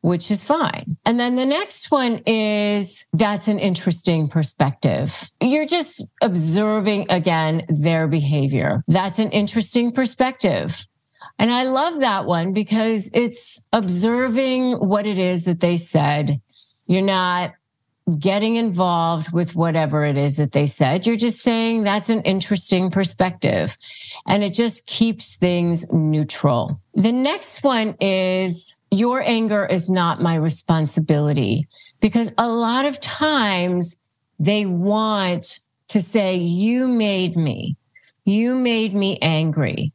which is fine. And then the next one is that's an interesting perspective. You're just observing again their behavior. That's an interesting perspective. And I love that one because it's observing what it is that they said. You're not getting involved with whatever it is that they said. You're just saying that's an interesting perspective and it just keeps things neutral. The next one is your anger is not my responsibility because a lot of times they want to say, you made me, you made me angry.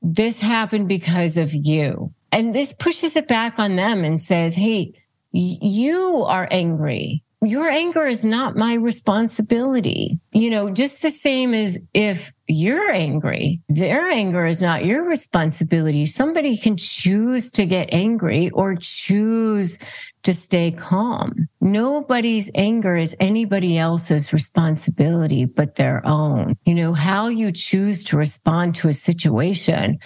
This happened because of you. And this pushes it back on them and says, Hey, you are angry your anger is not my responsibility. You know, just the same as if you're angry, their anger is not your responsibility. Somebody can choose to get angry or choose to stay calm. Nobody's anger is anybody else's responsibility but their own. You know, how you choose to respond to a situation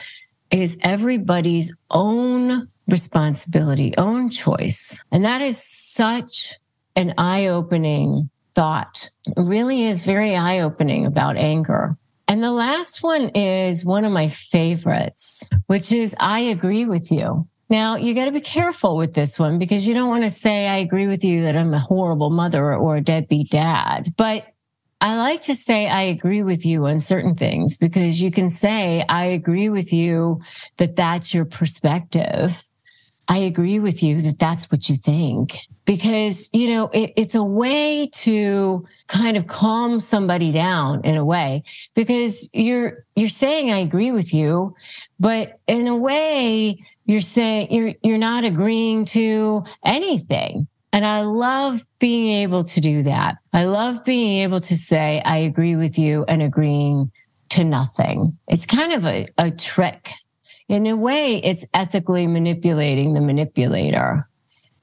is everybody's own responsibility, own choice. And that is such an eye opening thought. Really is very eye opening about anger. And the last one is one of my favorites, which is I agree with you. Now you got to be careful with this one because you don't want to say, I agree with you that I'm a horrible mother or a deadbeat dad. But I like to say I agree with you on certain things because you can say, I agree with you that that's your perspective. I agree with you that that's what you think because, you know, it, it's a way to kind of calm somebody down in a way because you're, you're saying, I agree with you, but in a way, you're saying you're, you're not agreeing to anything. And I love being able to do that. I love being able to say, I agree with you and agreeing to nothing. It's kind of a, a trick in a way, it's ethically manipulating the manipulator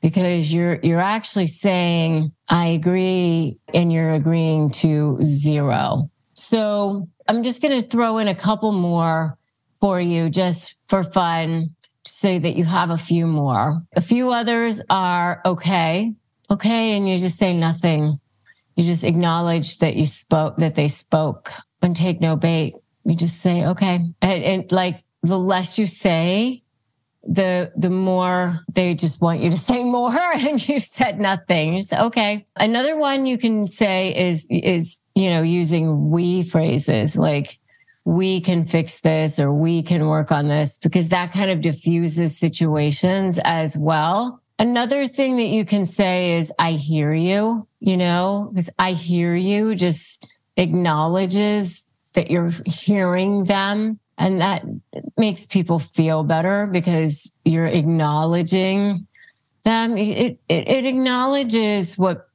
because you're you're actually saying I agree and you're agreeing to zero. So I'm just going to throw in a couple more for you just for fun to say that you have a few more. A few others are okay. Okay. And you just say nothing. You just acknowledge that you spoke, that they spoke and take no bait. You just say, okay. And, and like the less you say, the the more they just want you to say more and you said nothing. You say, okay. Another one you can say is is, you know, using we phrases like we can fix this or we can work on this because that kind of diffuses situations as well. Another thing that you can say is I hear you, you know, because I hear you just acknowledges that you're hearing them and that makes people feel better because you're acknowledging them. It, it, it acknowledges what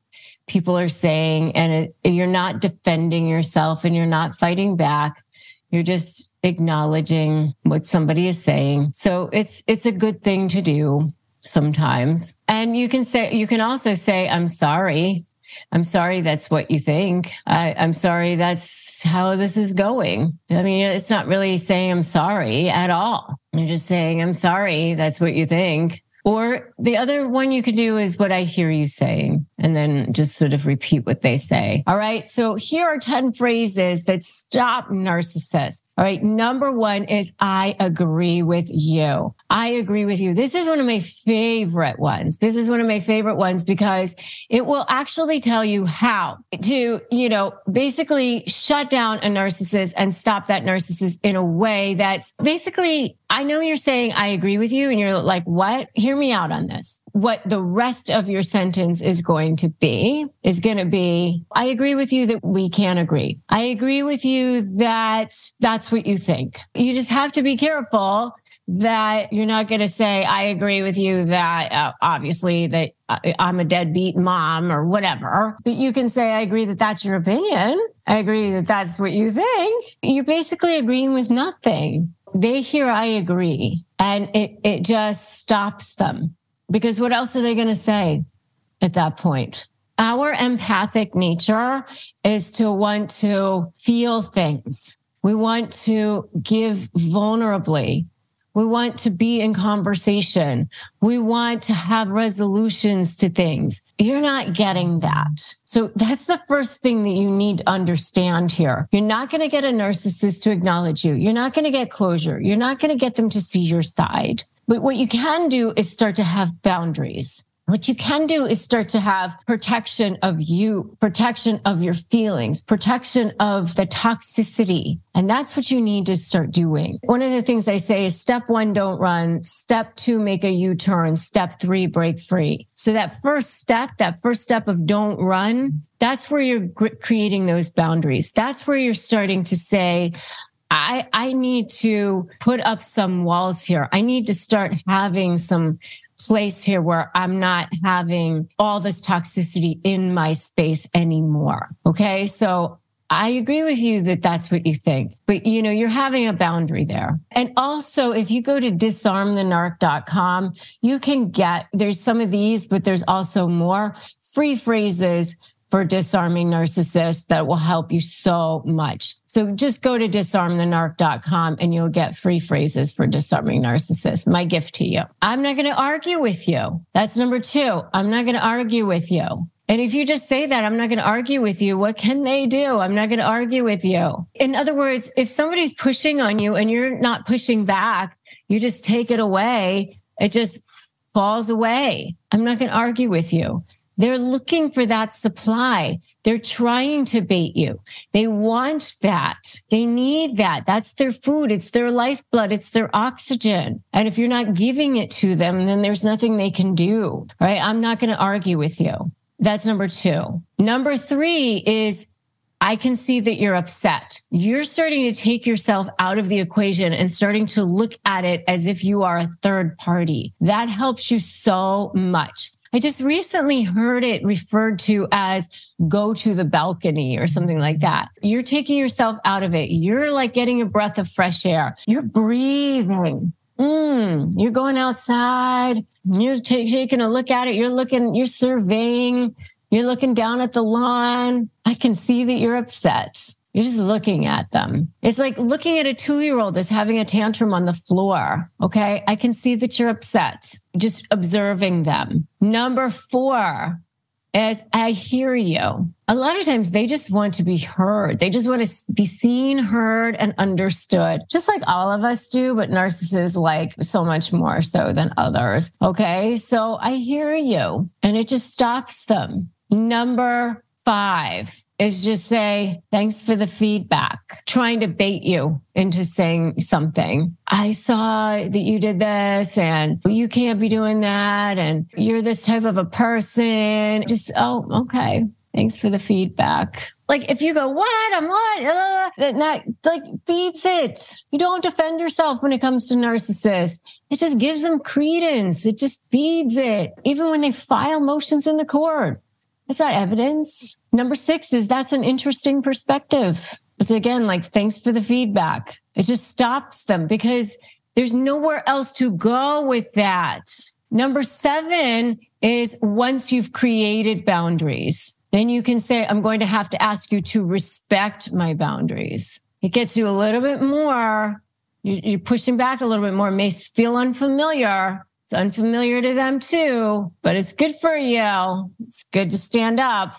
people are saying and it, you're not defending yourself and you're not fighting back. You're just acknowledging what somebody is saying. So it's, it's a good thing to do sometimes. And you can say, you can also say, I'm sorry I'm sorry that's what you think. I, am sorry that's how this is going. I mean, it's not really saying I'm sorry at all. You're just saying, I'm sorry that's what you think. Or the other one you could do is what I hear you saying, and then just sort of repeat what they say. All right. So here are 10 phrases that stop narcissists. All right. Number one is I agree with you. I agree with you. This is one of my favorite ones. This is one of my favorite ones because it will actually tell you how to, you know, basically shut down a narcissist and stop that narcissist in a way that's basically, I know you're saying I agree with you and you're like, what? Hear me out on this what the rest of your sentence is going to be is going to be, I agree with you that we can't agree. I agree with you that that's what you think. You just have to be careful that you're not going to say, I agree with you that uh, obviously that I'm a deadbeat mom or whatever. But you can say, I agree that that's your opinion. I agree that that's what you think. You're basically agreeing with nothing. They hear I agree and it, it just stops them because what else are they going to say at that point? Our empathic nature is to want to feel things. We want to give vulnerably. We want to be in conversation. We want to have resolutions to things. You're not getting that. So that's the first thing that you need to understand here. You're not going to get a narcissist to acknowledge you. You're not going to get closure. You're not going to get them to see your side. But what you can do is start to have boundaries. what you can do is start to have protection of you, protection of your feelings, protection of the toxicity. And that's what you need to start doing. One of the things I say is step one, don't run. Step two, make a U turn. Step three, break free. So that first step, that first step of don't run, that's where you're creating those boundaries. That's where you're starting to say, I, I need to put up some walls here. I need to start having some place here where I'm not having all this toxicity in my space anymore. Okay. So I agree with you that that's what you think, but you know, you're having a boundary there. And also, if you go to disarmthenarc.com, you can get, there's some of these, but there's also more free phrases for disarming narcissists that will help you so much. So just go to disarmthenarc.com and you'll get free phrases for disarming narcissists. My gift to you. I'm not going to argue with you. That's number two. I'm not going to argue with you. And if you just say that, I'm not going to argue with you. What can they do? I'm not going to argue with you. In other words, if somebody's pushing on you and you're not pushing back, you just take it away. It just falls away. I'm not going to argue with you. They're looking for that supply. They're trying to bait you. They want that. They need that. That's their food. It's their lifeblood. It's their oxygen. And if you're not giving it to them, then there's nothing they can do. Right. I'm not going to argue with you. That's number two. Number three is I can see that you're upset. You're starting to take yourself out of the equation and starting to look at it as if you are a third party. That helps you so much. I just recently heard it referred to as go to the balcony or something like that. You're taking yourself out of it. You're like getting a breath of fresh air. You're breathing. Mm, you're going outside. You're t- taking a look at it. You're looking, you're surveying. You're looking down at the lawn. I can see that you're upset. You're just looking at them. It's like looking at a two year old that's having a tantrum on the floor. Okay. I can see that you're upset, just observing them. Number four is I hear you. A lot of times they just want to be heard. They just want to be seen, heard, and understood, just like all of us do, but narcissists like so much more so than others. Okay. So I hear you and it just stops them. Number five is just say, thanks for the feedback, trying to bait you into saying something. I saw that you did this and you can't be doing that. And you're this type of a person. Just, oh, okay. Thanks for the feedback. Like if you go, what? I'm what? Uh, that, that like feeds it. You don't defend yourself when it comes to narcissists. It just gives them credence. It just feeds it. Even when they file motions in the court, it's not evidence. Number six is that's an interesting perspective. It's again like, thanks for the feedback. It just stops them because there's nowhere else to go with that. Number seven is once you've created boundaries, then you can say, I'm going to have to ask you to respect my boundaries. It gets you a little bit more. You're pushing back a little bit more. It may feel unfamiliar, it's unfamiliar to them too, but it's good for you. It's good to stand up.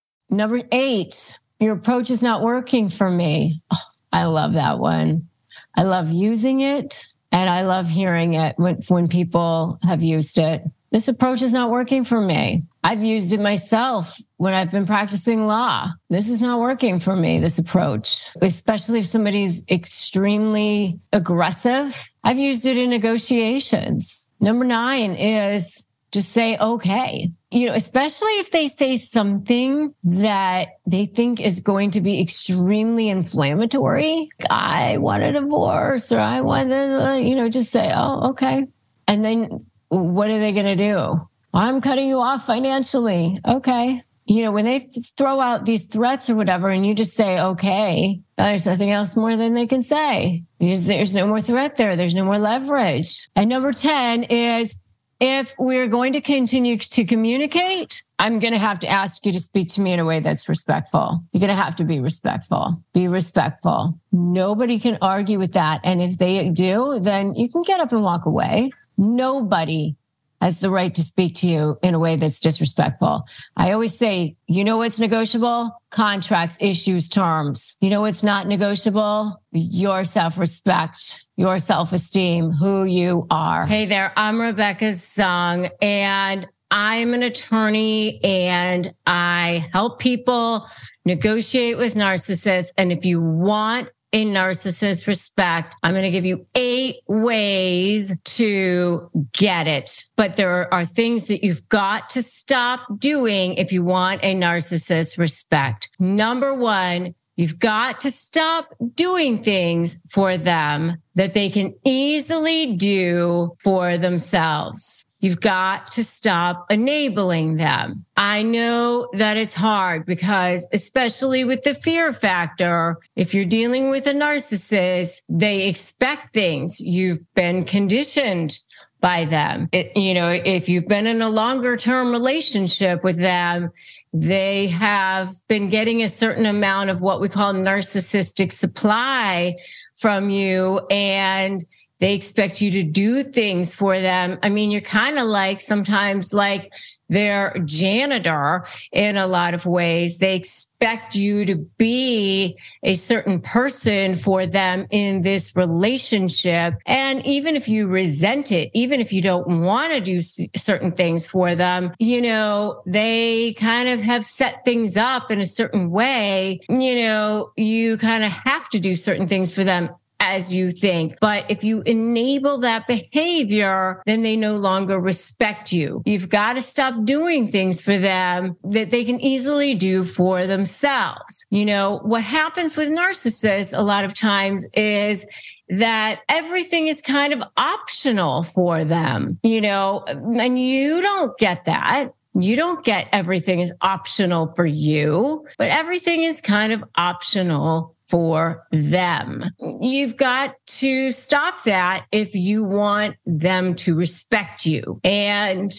Number eight, your approach is not working for me. Oh, I love that one. I love using it and I love hearing it when, when people have used it. This approach is not working for me. I've used it myself when I've been practicing law. This is not working for me, this approach, especially if somebody's extremely aggressive. I've used it in negotiations. Number nine is just say, okay. You know, especially if they say something that they think is going to be extremely inflammatory. I want a divorce or I want, the, you know, just say, oh, okay. And then what are they going to do? I'm cutting you off financially. Okay. You know, when they throw out these threats or whatever, and you just say, okay, there's nothing else more than they can say. There's, there's no more threat there. There's no more leverage. And number 10 is if we're going to continue to communicate, I'm going to have to ask you to speak to me in a way that's respectful. You're going to have to be respectful. Be respectful. Nobody can argue with that. And if they do, then you can get up and walk away. Nobody has the right to speak to you in a way that's disrespectful. I always say, you know what's negotiable? Contracts, issues, terms. You know what's not negotiable? Your self respect, your self esteem, who you are. Hey there, I'm Rebecca Zung, and I'm an attorney and I help people negotiate with narcissists. And if you want a narcissist respect. I'm going to give you eight ways to get it. But there are things that you've got to stop doing if you want a narcissist respect. Number one, You've got to stop doing things for them that they can easily do for themselves. You've got to stop enabling them. I know that it's hard because, especially with the fear factor, if you're dealing with a narcissist, they expect things. You've been conditioned by them. It, you know, if you've been in a longer term relationship with them, they have been getting a certain amount of what we call narcissistic supply from you. And they expect you to do things for them. I mean, you're kind of like sometimes like their janitor in a lot of ways. They expect you to be a certain person for them in this relationship. And even if you resent it, even if you don't want to do certain things for them, you know, they kind of have set things up in a certain way. You know, you kind of have to do certain things for them as you think. But if you enable that behavior, then they no longer respect you. You've got to stop doing things for them that they can easily do for themselves. You know, what happens with narcissists a lot of times is that everything is kind of optional for them, you know, and you don't get that. You don't get everything is optional for you, but everything is kind of optional for them. You've got to stop that if you want them to respect you. And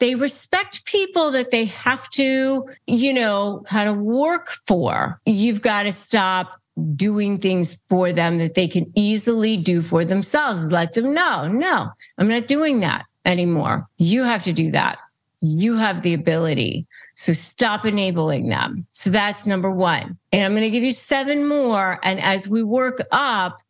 they respect people that they have to, you know, kind of work for. You've got to stop doing things for them that they can easily do for themselves. Let them know, no, I'm not doing that anymore. You have to do that. You have the ability. So stop enabling them. So that's number one. And I'm going to give you seven more. And as we work up,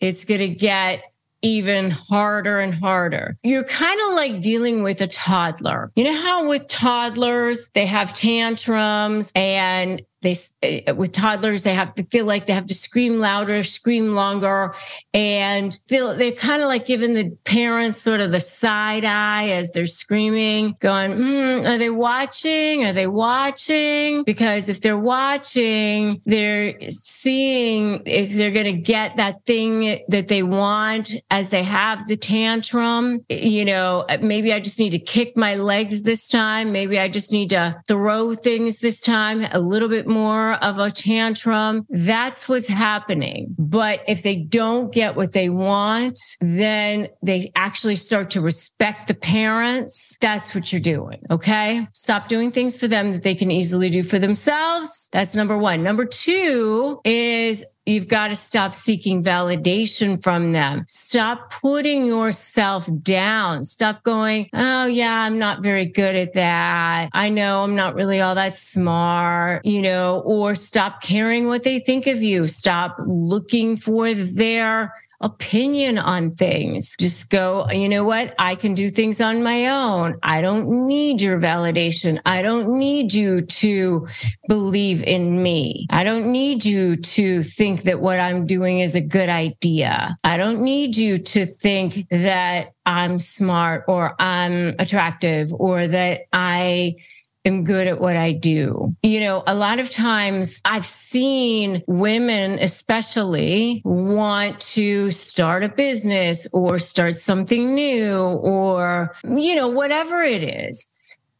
it's going to get even harder and harder. You're kind of like dealing with a toddler. You know how with toddlers, they have tantrums and they uh, with toddlers they have to feel like they have to scream louder scream longer and feel they're kind of like giving the parents sort of the side eye as they're screaming going mm, are they watching? Are they watching? Because if they're watching they're seeing if they're going to get that thing that they want as they have the tantrum. You know maybe i just need to kick my legs this time. Maybe i just need to throw things this time a little bit more of a tantrum. That's what's happening. But if they don't get what they want, then they actually start to respect the parents. That's what you're doing. Okay. Stop doing things for them that they can easily do for themselves. That's number one. Number two is You've got to stop seeking validation from them. Stop putting yourself down. Stop going, Oh yeah, I'm not very good at that. I know I'm not really all that smart, you know, or stop caring what they think of you. Stop looking for their opinion on things. Just go, you know what? I can do things on my own. I don't need your validation. I don't need you to believe in me. I don't need you to think that what I'm doing is a good idea. I don't need you to think that I'm smart or I'm attractive or that I am good at what I do. You know, a lot of times I've seen women, especially, want to start a business or start something new or, you know, whatever it is.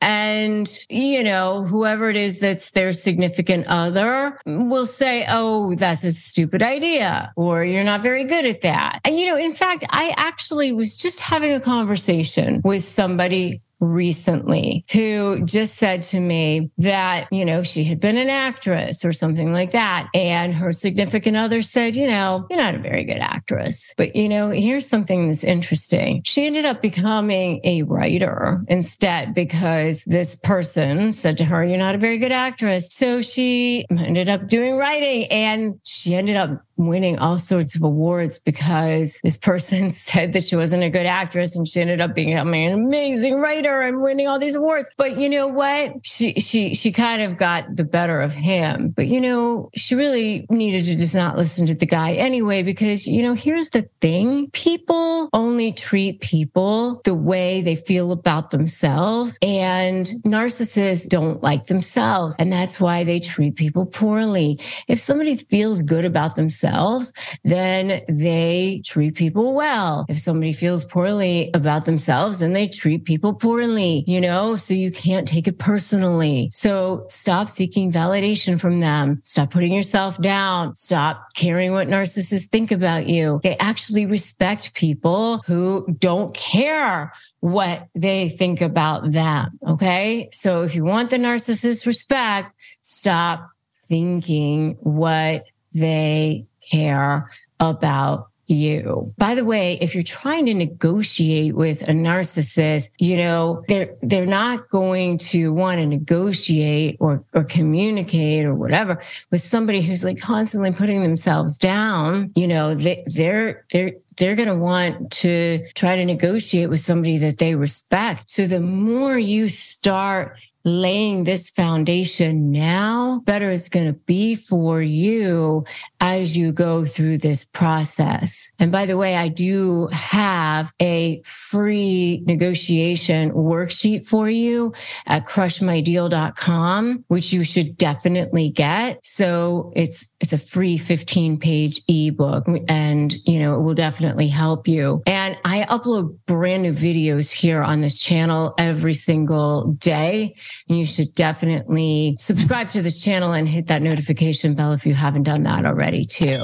And, you know, whoever it is that's their significant other will say, Oh, that's a stupid idea, or you're not very good at that. And, you know, in fact, I actually was just having a conversation with somebody recently who just said to me that, you know, she had been an actress or something like that. And her significant other said, you know, you're not a very good actress. But, you know, here's something that's interesting. She ended up becoming a writer instead because this person said to her, you're not a very good actress. So she ended up doing writing and she ended up winning all sorts of awards because this person said that she wasn't a good actress and she ended up becoming an amazing writer and winning all these awards. But you know what? She she she kind of got the better of him. But you know, she really needed to just not listen to the guy anyway because you know, here's the thing. People only treat people the way they feel about themselves and narcissists don't like themselves and that's why they treat people poorly. If somebody feels good about themselves themselves, then they treat people well. If somebody feels poorly about themselves, then they treat people poorly, you know, so you can't take it personally. So stop seeking validation from them. Stop putting yourself down. Stop caring what narcissists think about you. They actually respect people who don't care what they think about them. Okay. So if you want the narcissist respect, stop thinking what they care about you. By the way, if you're trying to negotiate with a narcissist, you know, they're they're not going to want to negotiate or or communicate or whatever with somebody who's like constantly putting themselves down. You know, they, they're they're they're going to want to try to negotiate with somebody that they respect. So the more you start laying this foundation now, better it's going to be for you as you go through this process. And by the way, I do have a free negotiation worksheet for you at crushmydeal.com, which you should definitely get. So it's, it's a free 15 page ebook and, you know, it will definitely help you. And I upload brand new videos here on this channel every single day. And you should definitely subscribe to this channel and hit that notification bell if you haven't done that already too.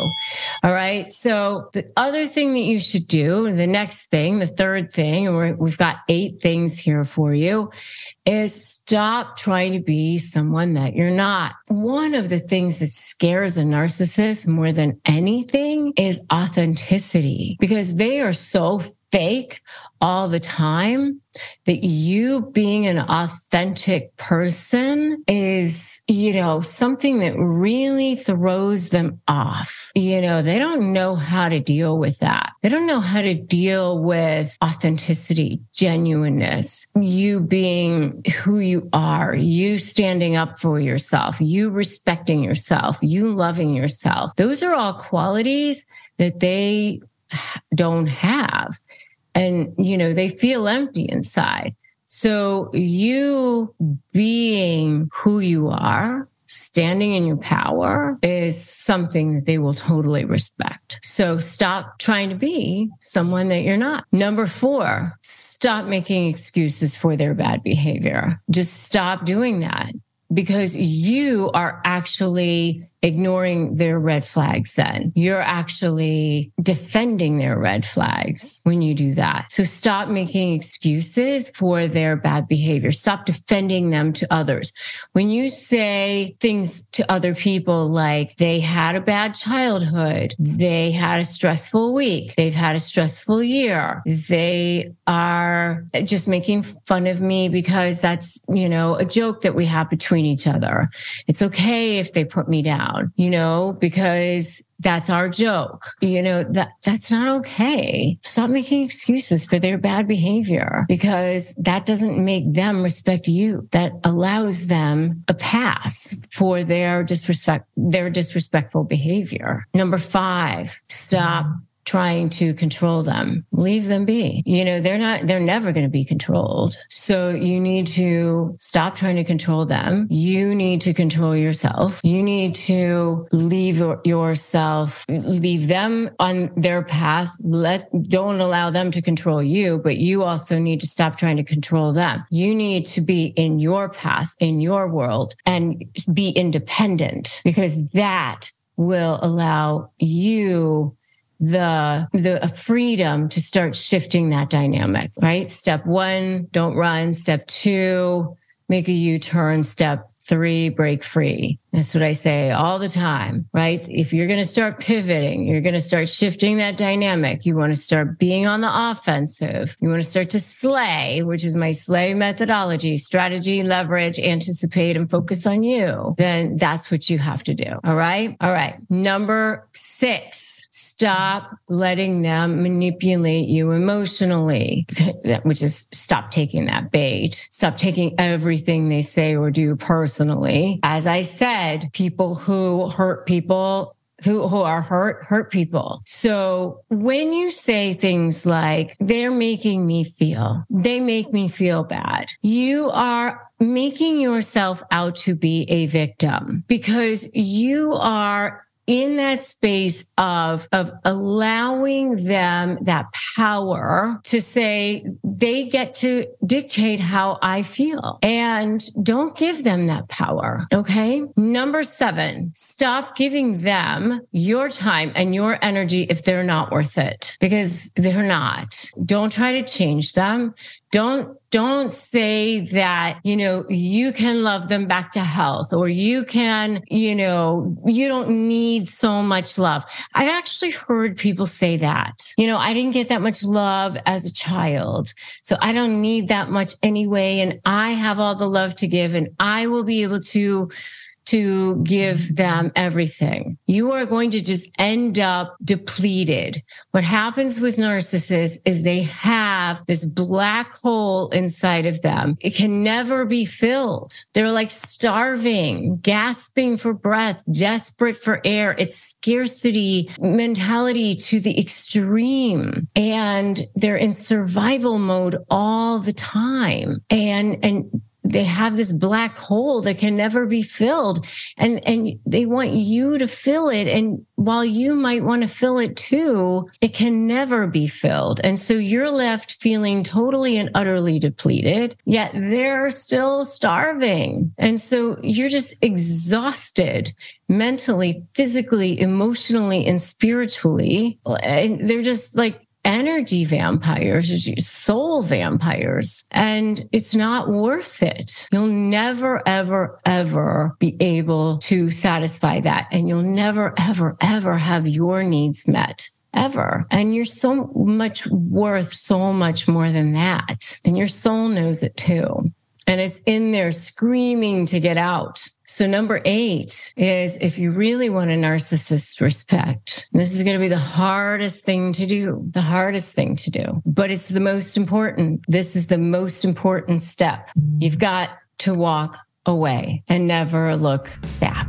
All right. So the other thing that you should do, the next thing, the third thing, and we've got eight things here for you is stop trying to be someone that you're not. One of the things that scares a narcissist more than anything is authenticity because they are so fake all the time that you being an authentic person is, you know, something that really throws them off. You know, they don't know how to deal with that. They don't know how to deal with authenticity, genuineness, you being who you are, you standing up for yourself, you respecting yourself, you loving yourself. Those are all qualities that they don't have and, you know, they feel empty inside. So you being who you are, standing in your power is something that they will totally respect. So stop trying to be someone that you're not. Number four, stop making excuses for their bad behavior. Just stop doing that because you are actually ignoring their red flags then. You're actually defending their red flags when you do that. So stop making excuses for their bad behavior. Stop defending them to others. When you say things to other people like they had a bad childhood, they had a stressful week, they've had a stressful year, they are just making fun of me because that's, you know, a joke that we have between each other. It's okay if they put me down you know, because that's our joke. You know, that that's not okay. Stop making excuses for their bad behavior because that doesn't make them respect you. That allows them a pass for their disrespect, their disrespectful behavior. Number five, stop trying to control them. Leave them be. You know, they're not, they're never going to be controlled. So you need to stop trying to control them. You need to control yourself. You need to leave yourself, leave them on their path. Let, don't allow them to control you, but you also need to stop trying to control them. You need to be in your path, in your world and be independent because that will allow you the the freedom to start shifting that dynamic right? Step 1 don't run. Step 2 make a u-turn. Step three, break free. That's what I say all the time, right? If you're going to start pivoting, you're going to start shifting that dynamic. You want to start being on the offensive. You want to start to slay, which is my slay methodology, strategy, leverage, anticipate, and focus on you. Then that's what you have to do. All right. All right. Number six, stop letting them manipulate you emotionally, which is stop taking that bait. Stop taking everything they say or do personally. As I said, people who hurt people who, who are hurt, hurt people. So when you say things like, they're making me feel, they make me feel bad, you are making yourself out to be a victim because you are in that space of, of allowing them that power to say they get to dictate how I feel and don't give them that power. Okay. Number seven, stop giving them your time and your energy if they're not worth it because they're not. Don't try to change them. Don't don't say that, you know, you can love them back to health or you can, you know, you don't need so much love. I've actually heard people say that, you know, I didn't get that much love as a child. So I don't need that much anyway. And I have all the love to give and I will be able to to give them everything. You are going to just end up depleted. What happens with narcissists is they have this black hole inside of them. It can never be filled. They're like starving, gasping for breath, desperate for air. It's scarcity mentality to the extreme. And they're in survival mode all the time. And, and they have this black hole that can never be filled. And and they want you to fill it. And while you might want to fill it too it can never be filled. And so you're left feeling totally and utterly depleted yet they're still starving. And so you're just exhausted mentally physically emotionally and spiritually. And they're just like energy vampires, soul vampires, and it's not worth it. You'll never, ever, ever be able to satisfy that. And you'll never, ever, ever have your needs met ever. And you're so much worth so much more than that. And your soul knows it too. And it's in there screaming to get out. So number eight is if you really want a narcissist respect, this is going to be the hardest thing to do, the hardest thing to do, but it's the most important. This is the most important step. You've got to walk away and never look back.